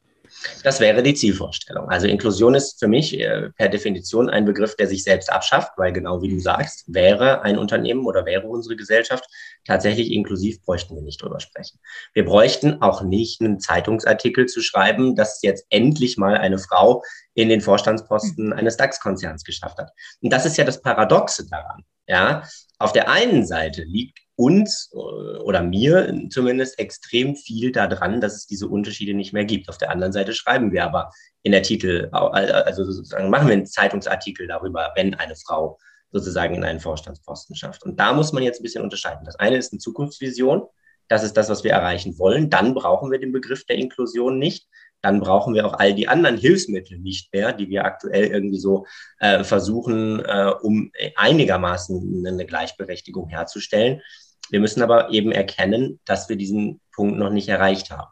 Das wäre die Zielvorstellung. Also Inklusion ist für mich äh, per Definition ein Begriff, der sich selbst abschafft, weil genau wie du sagst, wäre ein Unternehmen oder wäre unsere Gesellschaft tatsächlich inklusiv, bräuchten wir nicht drüber sprechen. Wir bräuchten auch nicht einen Zeitungsartikel zu schreiben, dass jetzt endlich mal eine Frau in den Vorstandsposten mhm. eines DAX-Konzerns geschafft hat. Und das ist ja das Paradoxe daran. Ja, auf der einen Seite liegt uns äh, oder mir zumindest extrem viel daran, dass es diese Unterschiede nicht mehr gibt. Auf der anderen Seite schreiben wir aber in der Titel, also sozusagen machen wir einen Zeitungsartikel darüber, wenn eine Frau sozusagen in einen Vorstandsposten schafft. Und da muss man jetzt ein bisschen unterscheiden. Das eine ist eine Zukunftsvision. Das ist das, was wir erreichen wollen. Dann brauchen wir den Begriff der Inklusion nicht dann brauchen wir auch all die anderen Hilfsmittel nicht mehr, die wir aktuell irgendwie so äh, versuchen, äh, um einigermaßen eine Gleichberechtigung herzustellen. Wir müssen aber eben erkennen, dass wir diesen Punkt noch nicht erreicht haben.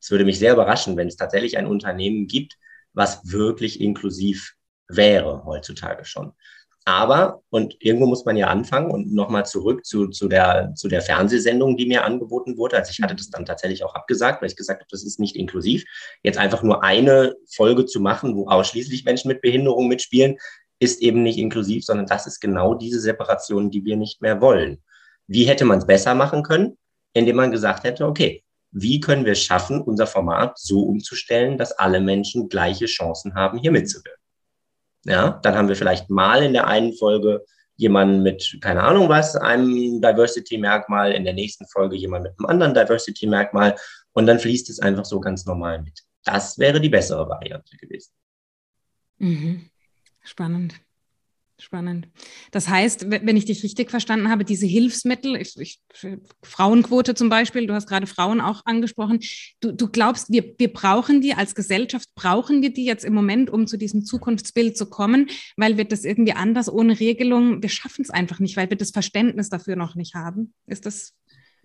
Es würde mich sehr überraschen, wenn es tatsächlich ein Unternehmen gibt, was wirklich inklusiv wäre heutzutage schon. Aber, und irgendwo muss man ja anfangen und nochmal zurück zu, zu, der, zu der Fernsehsendung, die mir angeboten wurde. Also ich hatte das dann tatsächlich auch abgesagt, weil ich gesagt habe, das ist nicht inklusiv. Jetzt einfach nur eine Folge zu machen, wo ausschließlich Menschen mit Behinderung mitspielen, ist eben nicht inklusiv, sondern das ist genau diese Separation, die wir nicht mehr wollen. Wie hätte man es besser machen können? Indem man gesagt hätte, okay, wie können wir es schaffen, unser Format so umzustellen, dass alle Menschen gleiche Chancen haben, hier mitzuwirken? Ja, dann haben wir vielleicht mal in der einen Folge jemanden mit, keine Ahnung was, einem Diversity-Merkmal, in der nächsten Folge jemand mit einem anderen Diversity-Merkmal und dann fließt es einfach so ganz normal mit. Das wäre die bessere Variante gewesen. Mhm. Spannend. Spannend. Das heißt, wenn ich dich richtig verstanden habe, diese Hilfsmittel, ich, ich, Frauenquote zum Beispiel, du hast gerade Frauen auch angesprochen, du, du glaubst, wir, wir brauchen die als Gesellschaft, brauchen wir die jetzt im Moment, um zu diesem Zukunftsbild zu kommen, weil wir das irgendwie anders ohne Regelung, wir schaffen es einfach nicht, weil wir das Verständnis dafür noch nicht haben. Ist das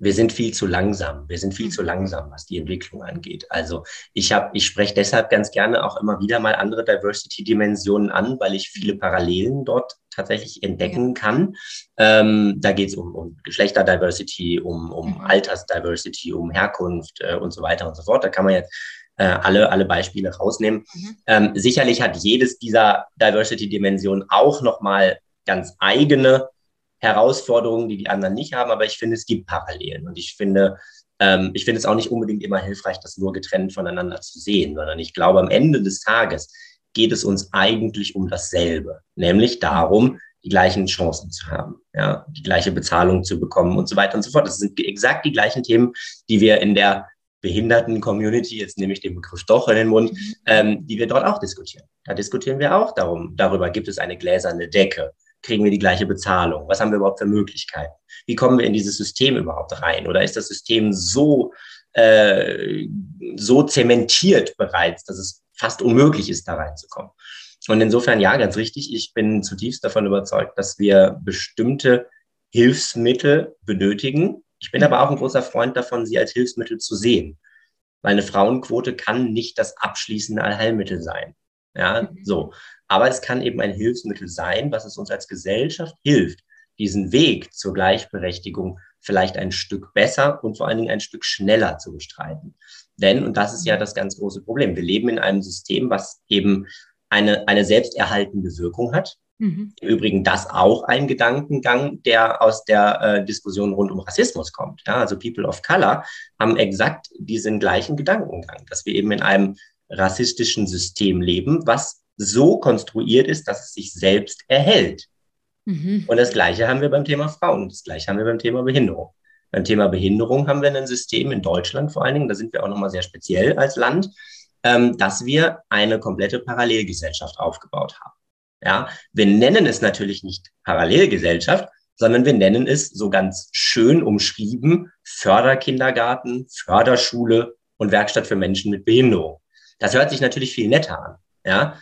wir sind viel zu langsam. Wir sind viel zu langsam, was die Entwicklung angeht. Also ich habe, ich spreche deshalb ganz gerne auch immer wieder mal andere Diversity-Dimensionen an, weil ich viele Parallelen dort tatsächlich entdecken kann. Ähm, da geht es um, um Geschlechterdiversity, um, um mhm. Altersdiversity, um Herkunft äh, und so weiter und so fort. Da kann man jetzt äh, alle, alle Beispiele rausnehmen. Mhm. Ähm, sicherlich hat jedes dieser Diversity-Dimensionen auch nochmal ganz eigene Herausforderungen, die die anderen nicht haben, aber ich finde, es gibt Parallelen und ich finde, ähm, ich finde es auch nicht unbedingt immer hilfreich, das nur getrennt voneinander zu sehen, sondern ich glaube, am Ende des Tages geht es uns eigentlich um dasselbe, nämlich darum, die gleichen Chancen zu haben, ja, die gleiche Bezahlung zu bekommen und so weiter und so fort. Das sind exakt die gleichen Themen, die wir in der Behinderten-Community, jetzt nehme ich den Begriff doch in den Mund, mhm. ähm, die wir dort auch diskutieren. Da diskutieren wir auch darum, darüber, gibt es eine gläserne Decke? Kriegen wir die gleiche Bezahlung? Was haben wir überhaupt für Möglichkeiten? Wie kommen wir in dieses System überhaupt rein? Oder ist das System so, äh, so zementiert bereits, dass es fast unmöglich ist, da reinzukommen? Und insofern, ja, ganz richtig, ich bin zutiefst davon überzeugt, dass wir bestimmte Hilfsmittel benötigen. Ich bin aber auch ein großer Freund davon, sie als Hilfsmittel zu sehen. Weil eine Frauenquote kann nicht das abschließende Allheilmittel sein. Ja, so. Aber es kann eben ein Hilfsmittel sein, was es uns als Gesellschaft hilft, diesen Weg zur Gleichberechtigung vielleicht ein Stück besser und vor allen Dingen ein Stück schneller zu bestreiten. Denn, und das ist ja das ganz große Problem, wir leben in einem System, was eben eine, eine selbsterhaltende Wirkung hat. Mhm. Im Übrigen das auch ein Gedankengang, der aus der äh, Diskussion rund um Rassismus kommt. Ja, also People of Color haben exakt diesen gleichen Gedankengang, dass wir eben in einem rassistischen System leben, was so konstruiert ist, dass es sich selbst erhält. Mhm. Und das Gleiche haben wir beim Thema Frauen. Das Gleiche haben wir beim Thema Behinderung. Beim Thema Behinderung haben wir ein System in Deutschland vor allen Dingen, da sind wir auch nochmal sehr speziell als Land, ähm, dass wir eine komplette Parallelgesellschaft aufgebaut haben. Ja, wir nennen es natürlich nicht Parallelgesellschaft, sondern wir nennen es so ganz schön umschrieben Förderkindergarten, Förderschule und Werkstatt für Menschen mit Behinderung. Das hört sich natürlich viel netter an. Ja,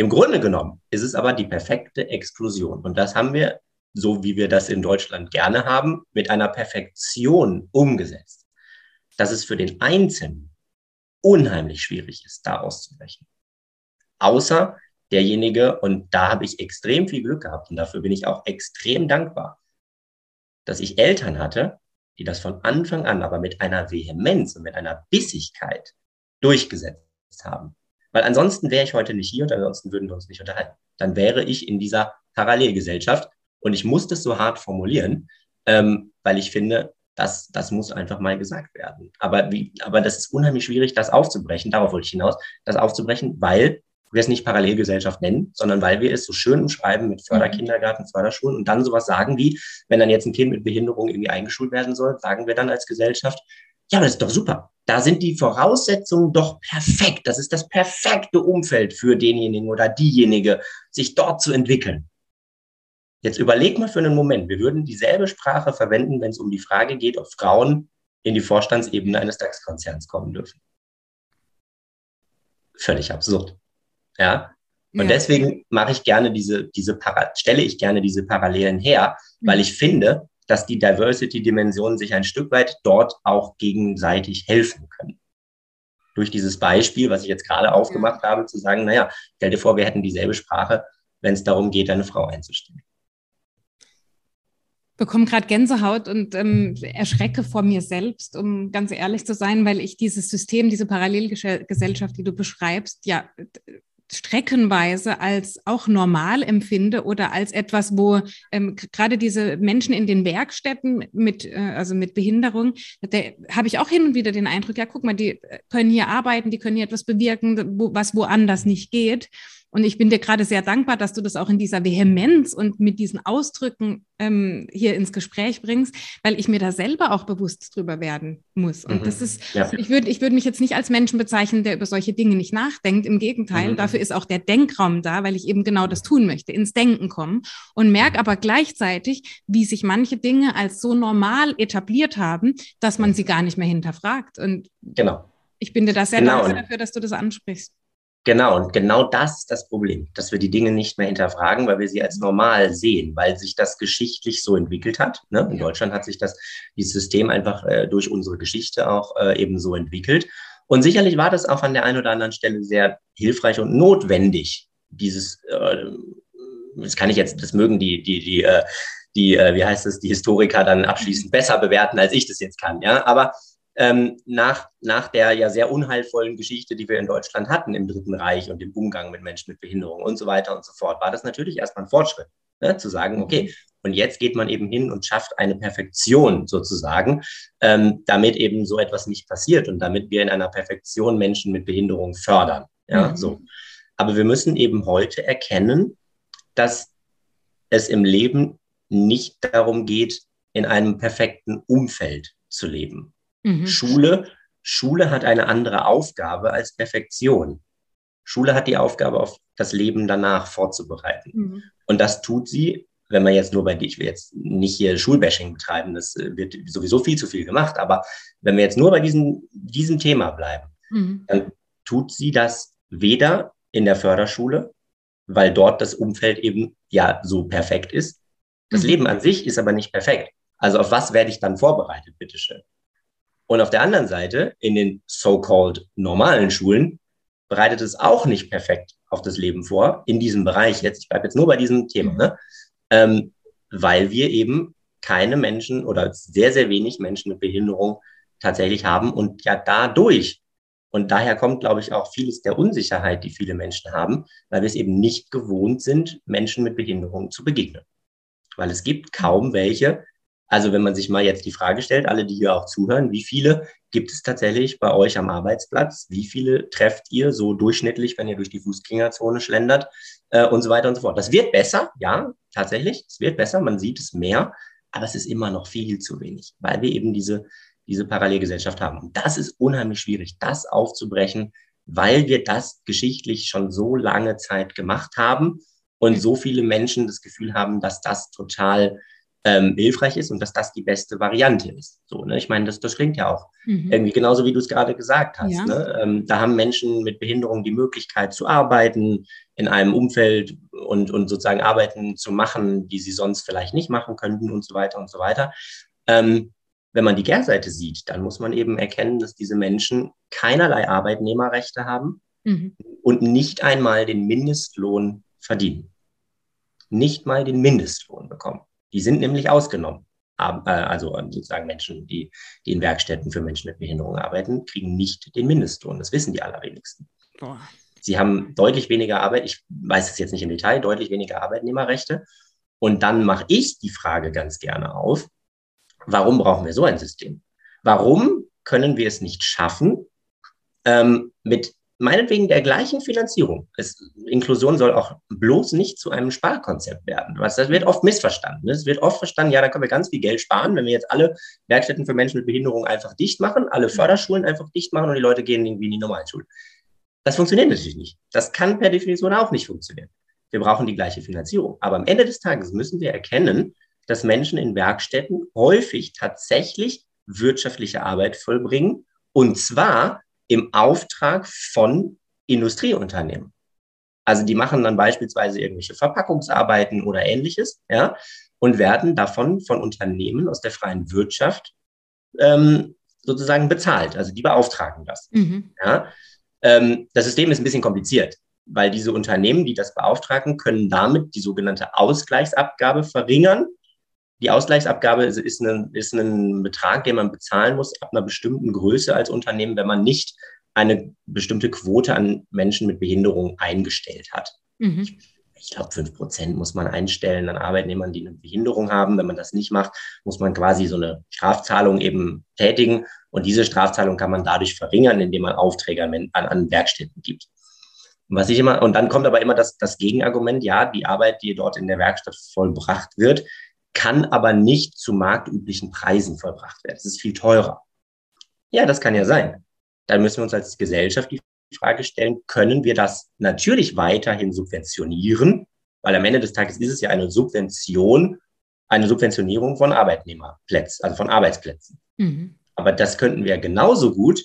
im Grunde genommen ist es aber die perfekte Exklusion. Und das haben wir, so wie wir das in Deutschland gerne haben, mit einer Perfektion umgesetzt, dass es für den Einzelnen unheimlich schwierig ist, da auszubrechen. Außer derjenige, und da habe ich extrem viel Glück gehabt und dafür bin ich auch extrem dankbar, dass ich Eltern hatte, die das von Anfang an aber mit einer Vehemenz und mit einer Bissigkeit durchgesetzt haben. Weil ansonsten wäre ich heute nicht hier und ansonsten würden wir uns nicht unterhalten. Dann wäre ich in dieser Parallelgesellschaft und ich muss das so hart formulieren, ähm, weil ich finde, das, das muss einfach mal gesagt werden. Aber, wie, aber das ist unheimlich schwierig, das aufzubrechen. Darauf wollte ich hinaus, das aufzubrechen, weil wir es nicht Parallelgesellschaft nennen, sondern weil wir es so schön umschreiben mit Förderkindergarten, Förderschulen und dann sowas sagen wie, wenn dann jetzt ein Kind mit Behinderung irgendwie eingeschult werden soll, sagen wir dann als Gesellschaft, ja, aber das ist doch super. Da sind die Voraussetzungen doch perfekt. Das ist das perfekte Umfeld für denjenigen oder diejenige, sich dort zu entwickeln. Jetzt überleg mal für einen Moment, wir würden dieselbe Sprache verwenden, wenn es um die Frage geht, ob Frauen in die Vorstandsebene eines DAX-Konzerns kommen dürfen. Völlig absurd. Ja. Und ja. deswegen mache ich gerne diese, diese stelle ich gerne diese Parallelen her, weil mhm. ich finde, dass die Diversity-Dimensionen sich ein Stück weit dort auch gegenseitig helfen können. Durch dieses Beispiel, was ich jetzt gerade aufgemacht habe, zu sagen, naja, stell dir vor, wir hätten dieselbe Sprache, wenn es darum geht, eine Frau einzustellen bekomme gerade Gänsehaut und ähm, erschrecke vor mir selbst, um ganz ehrlich zu sein, weil ich dieses System, diese Parallelgesellschaft, die du beschreibst, ja streckenweise als auch normal empfinde oder als etwas, wo ähm, gerade diese Menschen in den Werkstätten mit, äh, also mit Behinderung, da habe ich auch hin und wieder den Eindruck, ja, guck mal, die können hier arbeiten, die können hier etwas bewirken, wo, was woanders nicht geht. Und ich bin dir gerade sehr dankbar, dass du das auch in dieser Vehemenz und mit diesen Ausdrücken ähm, hier ins Gespräch bringst, weil ich mir da selber auch bewusst drüber werden muss. Und mhm. das ist, ja. ich würde ich würde mich jetzt nicht als Menschen bezeichnen, der über solche Dinge nicht nachdenkt. Im Gegenteil, mhm. dafür ist auch der Denkraum da, weil ich eben genau das tun möchte, ins Denken kommen und merke aber gleichzeitig, wie sich manche Dinge als so normal etabliert haben, dass man sie gar nicht mehr hinterfragt. Und genau. ich bin dir da sehr genau. dankbar dafür, dass du das ansprichst. Genau, und genau das ist das Problem, dass wir die Dinge nicht mehr hinterfragen, weil wir sie als normal sehen, weil sich das geschichtlich so entwickelt hat. Ne? In Deutschland hat sich das dieses System einfach äh, durch unsere Geschichte auch äh, eben so entwickelt. Und sicherlich war das auch an der einen oder anderen Stelle sehr hilfreich und notwendig, dieses, äh, das kann ich jetzt, das mögen die, die, die, äh, die, äh, wie heißt es, die Historiker dann abschließend besser bewerten, als ich das jetzt kann. Ja, aber ähm, nach, nach der ja sehr unheilvollen Geschichte, die wir in Deutschland hatten im Dritten Reich und dem Umgang mit Menschen mit Behinderung und so weiter und so fort, war das natürlich erstmal ein Fortschritt, ne? zu sagen, mhm. okay, und jetzt geht man eben hin und schafft eine Perfektion sozusagen, ähm, damit eben so etwas nicht passiert und damit wir in einer Perfektion Menschen mit Behinderung fördern. Ja, mhm. so. Aber wir müssen eben heute erkennen, dass es im Leben nicht darum geht, in einem perfekten Umfeld zu leben. Mhm. Schule, Schule hat eine andere Aufgabe als Perfektion. Schule hat die Aufgabe, auf das Leben danach vorzubereiten. Mhm. Und das tut sie, wenn man jetzt nur bei, ich will jetzt nicht hier Schulbashing betreiben, das äh, wird sowieso viel zu viel gemacht, aber wenn wir jetzt nur bei diesem, diesem Thema bleiben, mhm. dann tut sie das weder in der Förderschule, weil dort das Umfeld eben ja so perfekt ist. Das mhm. Leben an sich ist aber nicht perfekt. Also auf was werde ich dann vorbereitet, bitteschön? Und auf der anderen Seite, in den so-called normalen Schulen, bereitet es auch nicht perfekt auf das Leben vor, in diesem Bereich jetzt. Ich bleibe jetzt nur bei diesem Thema, ne? ähm, weil wir eben keine Menschen oder sehr, sehr wenig Menschen mit Behinderung tatsächlich haben und ja dadurch, und daher kommt, glaube ich, auch vieles der Unsicherheit, die viele Menschen haben, weil wir es eben nicht gewohnt sind, Menschen mit Behinderung zu begegnen. Weil es gibt kaum welche, also wenn man sich mal jetzt die Frage stellt, alle, die hier auch zuhören, wie viele gibt es tatsächlich bei euch am Arbeitsplatz? Wie viele trefft ihr so durchschnittlich, wenn ihr durch die Fußgängerzone schlendert äh, und so weiter und so fort? Das wird besser, ja, tatsächlich. Es wird besser, man sieht es mehr, aber es ist immer noch viel zu wenig, weil wir eben diese, diese Parallelgesellschaft haben. Und das ist unheimlich schwierig, das aufzubrechen, weil wir das geschichtlich schon so lange Zeit gemacht haben und so viele Menschen das Gefühl haben, dass das total ähm, hilfreich ist und dass das die beste Variante ist. So, ne? Ich meine, das, das klingt ja auch mhm. irgendwie genauso, wie du es gerade gesagt hast. Ja. Ne? Ähm, da haben Menschen mit Behinderung die Möglichkeit zu arbeiten in einem Umfeld und, und sozusagen Arbeiten zu machen, die sie sonst vielleicht nicht machen könnten und so weiter und so weiter. Ähm, wenn man die Kehrseite sieht, dann muss man eben erkennen, dass diese Menschen keinerlei Arbeitnehmerrechte haben mhm. und nicht einmal den Mindestlohn verdienen. Nicht mal den Mindestlohn bekommen. Die sind nämlich ausgenommen. Äh, also sozusagen Menschen, die, die in Werkstätten für Menschen mit Behinderung arbeiten, kriegen nicht den Mindestlohn. Das wissen die allerwenigsten. Boah. Sie haben deutlich weniger Arbeit, ich weiß es jetzt nicht im Detail, deutlich weniger Arbeitnehmerrechte. Und dann mache ich die Frage ganz gerne auf, warum brauchen wir so ein System? Warum können wir es nicht schaffen, ähm, mit meinetwegen der gleichen Finanzierung. Es, Inklusion soll auch bloß nicht zu einem Sparkonzept werden. Was, das wird oft missverstanden. Es wird oft verstanden, ja, da können wir ganz viel Geld sparen, wenn wir jetzt alle Werkstätten für Menschen mit Behinderung einfach dicht machen, alle Förderschulen einfach dicht machen und die Leute gehen irgendwie in die Normalschulen. Das funktioniert natürlich nicht. Das kann per Definition auch nicht funktionieren. Wir brauchen die gleiche Finanzierung. Aber am Ende des Tages müssen wir erkennen, dass Menschen in Werkstätten häufig tatsächlich wirtschaftliche Arbeit vollbringen. Und zwar im Auftrag von Industrieunternehmen. Also die machen dann beispielsweise irgendwelche Verpackungsarbeiten oder ähnliches, ja, und werden davon von Unternehmen aus der freien Wirtschaft ähm, sozusagen bezahlt. Also die beauftragen das. Mhm. Ja. Ähm, das System ist ein bisschen kompliziert, weil diese Unternehmen, die das beauftragen, können damit die sogenannte Ausgleichsabgabe verringern die Ausgleichsabgabe ist, ist, ein, ist ein Betrag, den man bezahlen muss ab einer bestimmten Größe als Unternehmen, wenn man nicht eine bestimmte Quote an Menschen mit Behinderung eingestellt hat. Mhm. Ich, ich glaube, fünf Prozent muss man einstellen an Arbeitnehmern, die eine Behinderung haben. Wenn man das nicht macht, muss man quasi so eine Strafzahlung eben tätigen. Und diese Strafzahlung kann man dadurch verringern, indem man Aufträge an, an Werkstätten gibt. Und was ich immer, und dann kommt aber immer das, das Gegenargument, ja, die Arbeit, die dort in der Werkstatt vollbracht wird, kann aber nicht zu marktüblichen Preisen vollbracht werden. Es ist viel teurer. Ja, das kann ja sein. Dann müssen wir uns als Gesellschaft die Frage stellen, können wir das natürlich weiterhin subventionieren? Weil am Ende des Tages ist es ja eine Subvention, eine Subventionierung von Arbeitnehmerplätzen, also von Arbeitsplätzen. Mhm. Aber das könnten wir genauso gut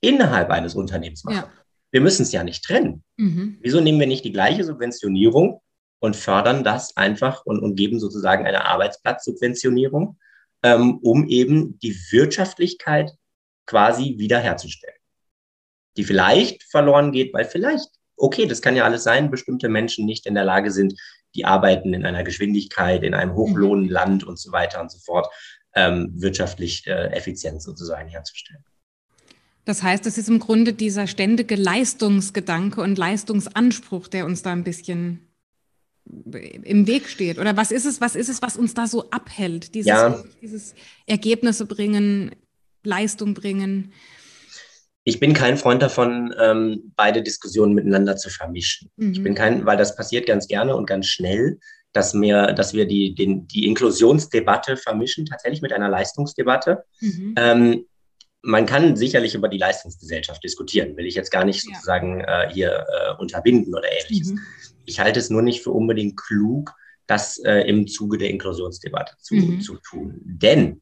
innerhalb eines Unternehmens machen. Ja. Wir müssen es ja nicht trennen. Mhm. Wieso nehmen wir nicht die gleiche Subventionierung und fördern das einfach und, und geben sozusagen eine Arbeitsplatzsubventionierung, ähm, um eben die Wirtschaftlichkeit quasi wiederherzustellen. Die vielleicht verloren geht, weil vielleicht, okay, das kann ja alles sein, bestimmte Menschen nicht in der Lage sind, die arbeiten in einer Geschwindigkeit, in einem Hochlohnland und so weiter und so fort, ähm, wirtschaftlich äh, effizient sozusagen herzustellen. Das heißt, es ist im Grunde dieser ständige Leistungsgedanke und Leistungsanspruch, der uns da ein bisschen im Weg steht? Oder was ist es, was ist es, was uns da so abhält? Dieses, ja. dieses Ergebnisse bringen, Leistung bringen. Ich bin kein Freund davon, ähm, beide Diskussionen miteinander zu vermischen. Mhm. Ich bin kein, weil das passiert ganz gerne und ganz schnell, dass wir, dass wir die, den, die Inklusionsdebatte vermischen, tatsächlich mit einer Leistungsdebatte. Mhm. Ähm, man kann sicherlich über die Leistungsgesellschaft diskutieren, will ich jetzt gar nicht ja. sozusagen äh, hier äh, unterbinden oder ähnliches. Mhm. Ich halte es nur nicht für unbedingt klug, das äh, im Zuge der Inklusionsdebatte zu, mhm. zu tun. Denn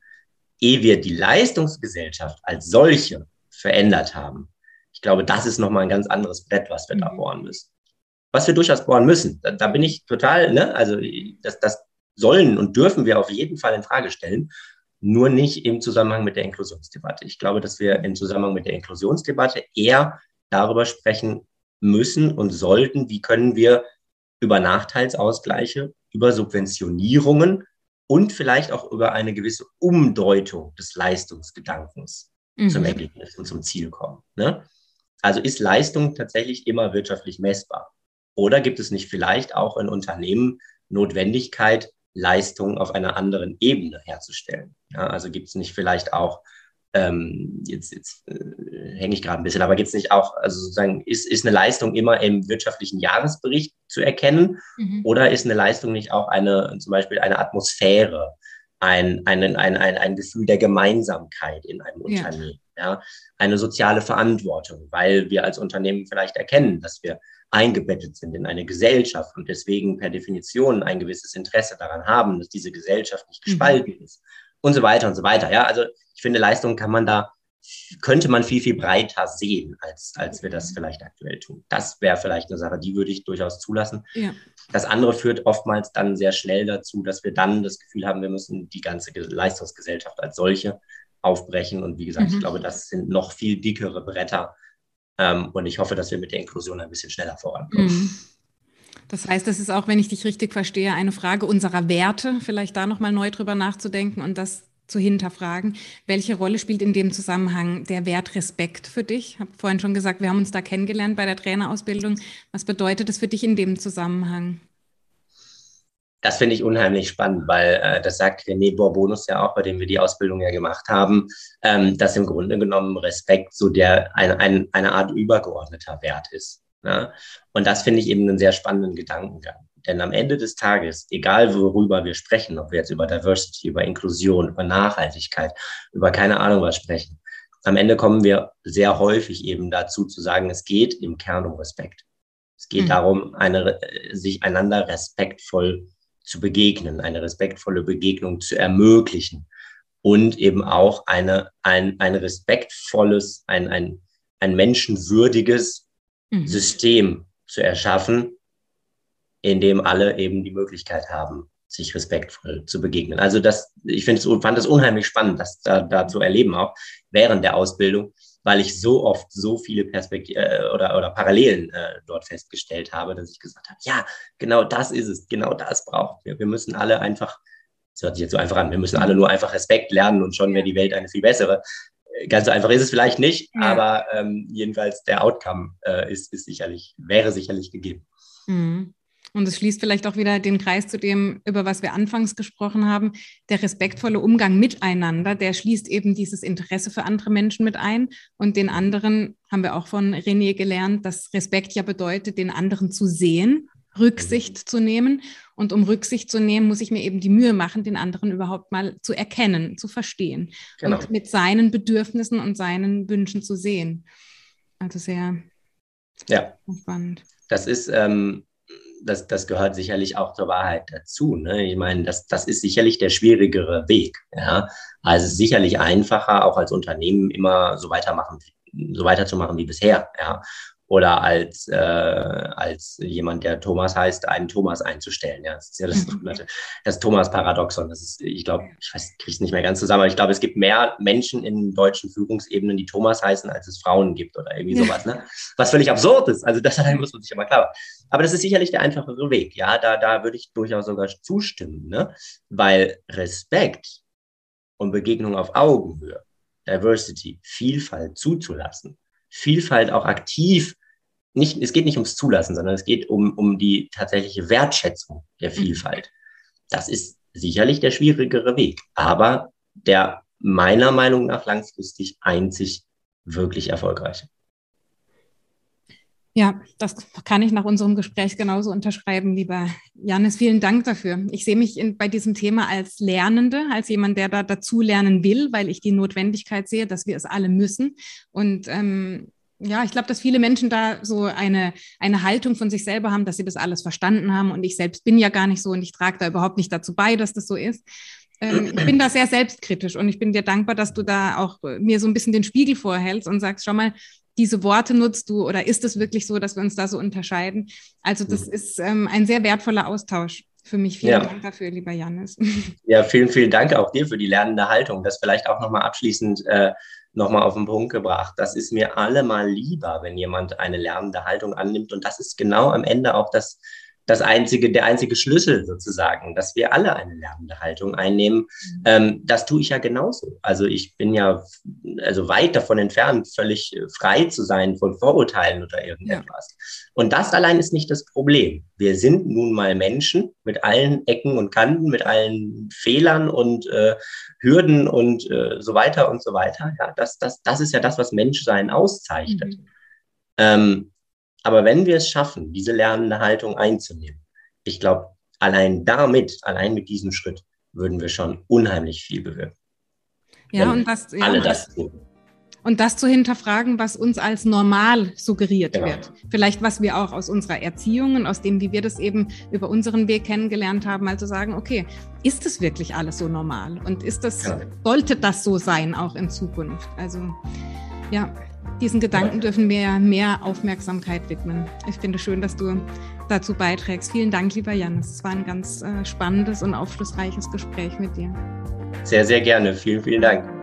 ehe wir die Leistungsgesellschaft als solche verändert haben, ich glaube, das ist nochmal ein ganz anderes Brett, was wir mhm. da bohren müssen. Was wir durchaus bohren müssen, da, da bin ich total, ne, also das, das sollen und dürfen wir auf jeden Fall in Frage stellen, nur nicht im Zusammenhang mit der Inklusionsdebatte. Ich glaube, dass wir im Zusammenhang mit der Inklusionsdebatte eher darüber sprechen, müssen und sollten, wie können wir über Nachteilsausgleiche, über Subventionierungen und vielleicht auch über eine gewisse Umdeutung des Leistungsgedankens mhm. zum Ergebnis und zum Ziel kommen. Ne? Also ist Leistung tatsächlich immer wirtschaftlich messbar? Oder gibt es nicht vielleicht auch in Unternehmen Notwendigkeit, Leistung auf einer anderen Ebene herzustellen? Ja, also gibt es nicht vielleicht auch ähm, jetzt, jetzt äh, hänge ich gerade ein bisschen, aber gibt es nicht auch, also sozusagen, ist, ist eine Leistung immer im wirtschaftlichen Jahresbericht zu erkennen mhm. oder ist eine Leistung nicht auch eine, zum Beispiel eine Atmosphäre, ein, ein, ein, ein, ein Gefühl der Gemeinsamkeit in einem ja. Unternehmen, ja, eine soziale Verantwortung, weil wir als Unternehmen vielleicht erkennen, dass wir eingebettet sind in eine Gesellschaft und deswegen per Definition ein gewisses Interesse daran haben, dass diese Gesellschaft nicht mhm. gespalten mhm. ist und so weiter und so weiter. Ja, also ich finde, Leistung kann man da, könnte man viel, viel breiter sehen, als, als wir das vielleicht aktuell tun. Das wäre vielleicht eine Sache, die würde ich durchaus zulassen. Ja. Das andere führt oftmals dann sehr schnell dazu, dass wir dann das Gefühl haben, wir müssen die ganze Leistungsgesellschaft als solche aufbrechen. Und wie gesagt, mhm. ich glaube, das sind noch viel dickere Bretter. Ähm, und ich hoffe, dass wir mit der Inklusion ein bisschen schneller vorankommen. Mhm. Das heißt, das ist auch, wenn ich dich richtig verstehe, eine Frage unserer Werte, vielleicht da nochmal neu drüber nachzudenken und das zu hinterfragen. Welche Rolle spielt in dem Zusammenhang der Wert Respekt für dich? Ich habe vorhin schon gesagt, wir haben uns da kennengelernt bei der Trainerausbildung. Was bedeutet das für dich in dem Zusammenhang? Das finde ich unheimlich spannend, weil äh, das sagt René Borbonus ja auch, bei dem wir die Ausbildung ja gemacht haben, ähm, dass im Grunde genommen Respekt so der ein, ein, eine Art übergeordneter Wert ist. Ne? Und das finde ich eben einen sehr spannenden Gedankengang. Denn am Ende des Tages, egal worüber wir sprechen, ob wir jetzt über Diversity, über Inklusion, über Nachhaltigkeit, über keine Ahnung was sprechen, am Ende kommen wir sehr häufig eben dazu zu sagen, es geht im Kern um Respekt. Es geht mhm. darum, eine, sich einander respektvoll zu begegnen, eine respektvolle Begegnung zu ermöglichen und eben auch eine, ein, ein respektvolles, ein, ein, ein menschenwürdiges mhm. System zu erschaffen, in dem alle eben die Möglichkeit haben, sich respektvoll zu begegnen. Also das, ich finde es, fand es unheimlich spannend, das da, da zu erleben auch während der Ausbildung, weil ich so oft so viele Perspektiven äh, oder, oder Parallelen äh, dort festgestellt habe, dass ich gesagt habe, ja, genau das ist es, genau das braucht wir. Wir müssen alle einfach, das hört sich jetzt so einfach an, wir müssen alle nur einfach Respekt lernen und schon wäre die Welt eine viel bessere. Ganz so einfach ist es vielleicht nicht, ja. aber ähm, jedenfalls der Outcome äh, ist, ist sicherlich, wäre sicherlich gegeben. Mhm. Und es schließt vielleicht auch wieder den Kreis zu dem, über was wir anfangs gesprochen haben. Der respektvolle Umgang miteinander, der schließt eben dieses Interesse für andere Menschen mit ein. Und den anderen haben wir auch von René gelernt, dass Respekt ja bedeutet, den anderen zu sehen, Rücksicht zu nehmen. Und um Rücksicht zu nehmen, muss ich mir eben die Mühe machen, den anderen überhaupt mal zu erkennen, zu verstehen genau. und mit seinen Bedürfnissen und seinen Wünschen zu sehen. Also sehr ja. spannend. Das ist, ähm, das, das gehört sicherlich auch zur Wahrheit dazu. Ne? Ich meine, das, das ist sicherlich der schwierigere Weg. Ja? Also sicherlich einfacher, auch als Unternehmen immer so weitermachen, so weiterzumachen wie bisher. Ja? Oder als, äh, als jemand, der Thomas heißt, einen Thomas einzustellen. Ja, das ist ja das, mhm. das Thomas-Paradoxon. Das ist, ich glaube, ich weiß, kriege es nicht mehr ganz zusammen, aber ich glaube, es gibt mehr Menschen in deutschen Führungsebenen, die Thomas heißen, als es Frauen gibt oder irgendwie sowas, ne? Was völlig absurd ist. Also das muss man sich ja mal klar. Aber das ist sicherlich der einfachere Weg. Ja, da, da würde ich durchaus sogar zustimmen, ne? Weil Respekt und Begegnung auf Augenhöhe, Diversity, Vielfalt zuzulassen, Vielfalt auch aktiv nicht, es geht nicht ums Zulassen, sondern es geht um, um die tatsächliche Wertschätzung der mhm. Vielfalt. Das ist sicherlich der schwierigere Weg, aber der meiner Meinung nach langfristig einzig wirklich erfolgreiche. Ja, das kann ich nach unserem Gespräch genauso unterschreiben, lieber Janis. Vielen Dank dafür. Ich sehe mich in, bei diesem Thema als Lernende, als jemand, der da dazu lernen will, weil ich die Notwendigkeit sehe, dass wir es alle müssen. Und ähm, ja, ich glaube, dass viele Menschen da so eine, eine Haltung von sich selber haben, dass sie das alles verstanden haben. Und ich selbst bin ja gar nicht so und ich trage da überhaupt nicht dazu bei, dass das so ist. Ähm, ich bin da sehr selbstkritisch und ich bin dir dankbar, dass du da auch mir so ein bisschen den Spiegel vorhältst und sagst, schau mal, diese Worte nutzt du oder ist es wirklich so, dass wir uns da so unterscheiden? Also das mhm. ist ähm, ein sehr wertvoller Austausch für mich. Vielen ja. Dank dafür, lieber Janis. Ja, vielen, vielen Dank auch dir für die lernende Haltung. Das vielleicht auch nochmal abschließend äh, nochmal auf den Punkt gebracht. Das ist mir allemal lieber, wenn jemand eine lernende Haltung annimmt. Und das ist genau am Ende auch das, das einzige, der einzige Schlüssel sozusagen, dass wir alle eine lernende Haltung einnehmen. Mhm. Ähm, das tue ich ja genauso. Also ich bin ja also weit davon entfernt, völlig frei zu sein von Vorurteilen oder irgendetwas. Ja. Und das allein ist nicht das Problem. Wir sind nun mal Menschen mit allen Ecken und Kanten, mit allen Fehlern und äh, Hürden und äh, so weiter und so weiter. Ja, das, das, das ist ja das, was Menschsein auszeichnet. Mhm. Ähm, aber wenn wir es schaffen, diese lernende Haltung einzunehmen, ich glaube, allein damit, allein mit diesem Schritt, würden wir schon unheimlich viel bewirken. Ja, und das, ja, alle das, das tun. Und das zu hinterfragen, was uns als normal suggeriert genau. wird. Vielleicht, was wir auch aus unserer Erziehung und aus dem, wie wir das eben über unseren Weg kennengelernt haben, mal zu sagen, okay, ist es wirklich alles so normal? Und ist das, ja. sollte das so sein, auch in Zukunft? Also, ja diesen Gedanken dürfen wir mehr Aufmerksamkeit widmen. Ich finde schön, dass du dazu beiträgst. Vielen Dank, lieber Janis. Es war ein ganz äh, spannendes und aufschlussreiches Gespräch mit dir. Sehr, sehr gerne. Vielen, vielen Dank.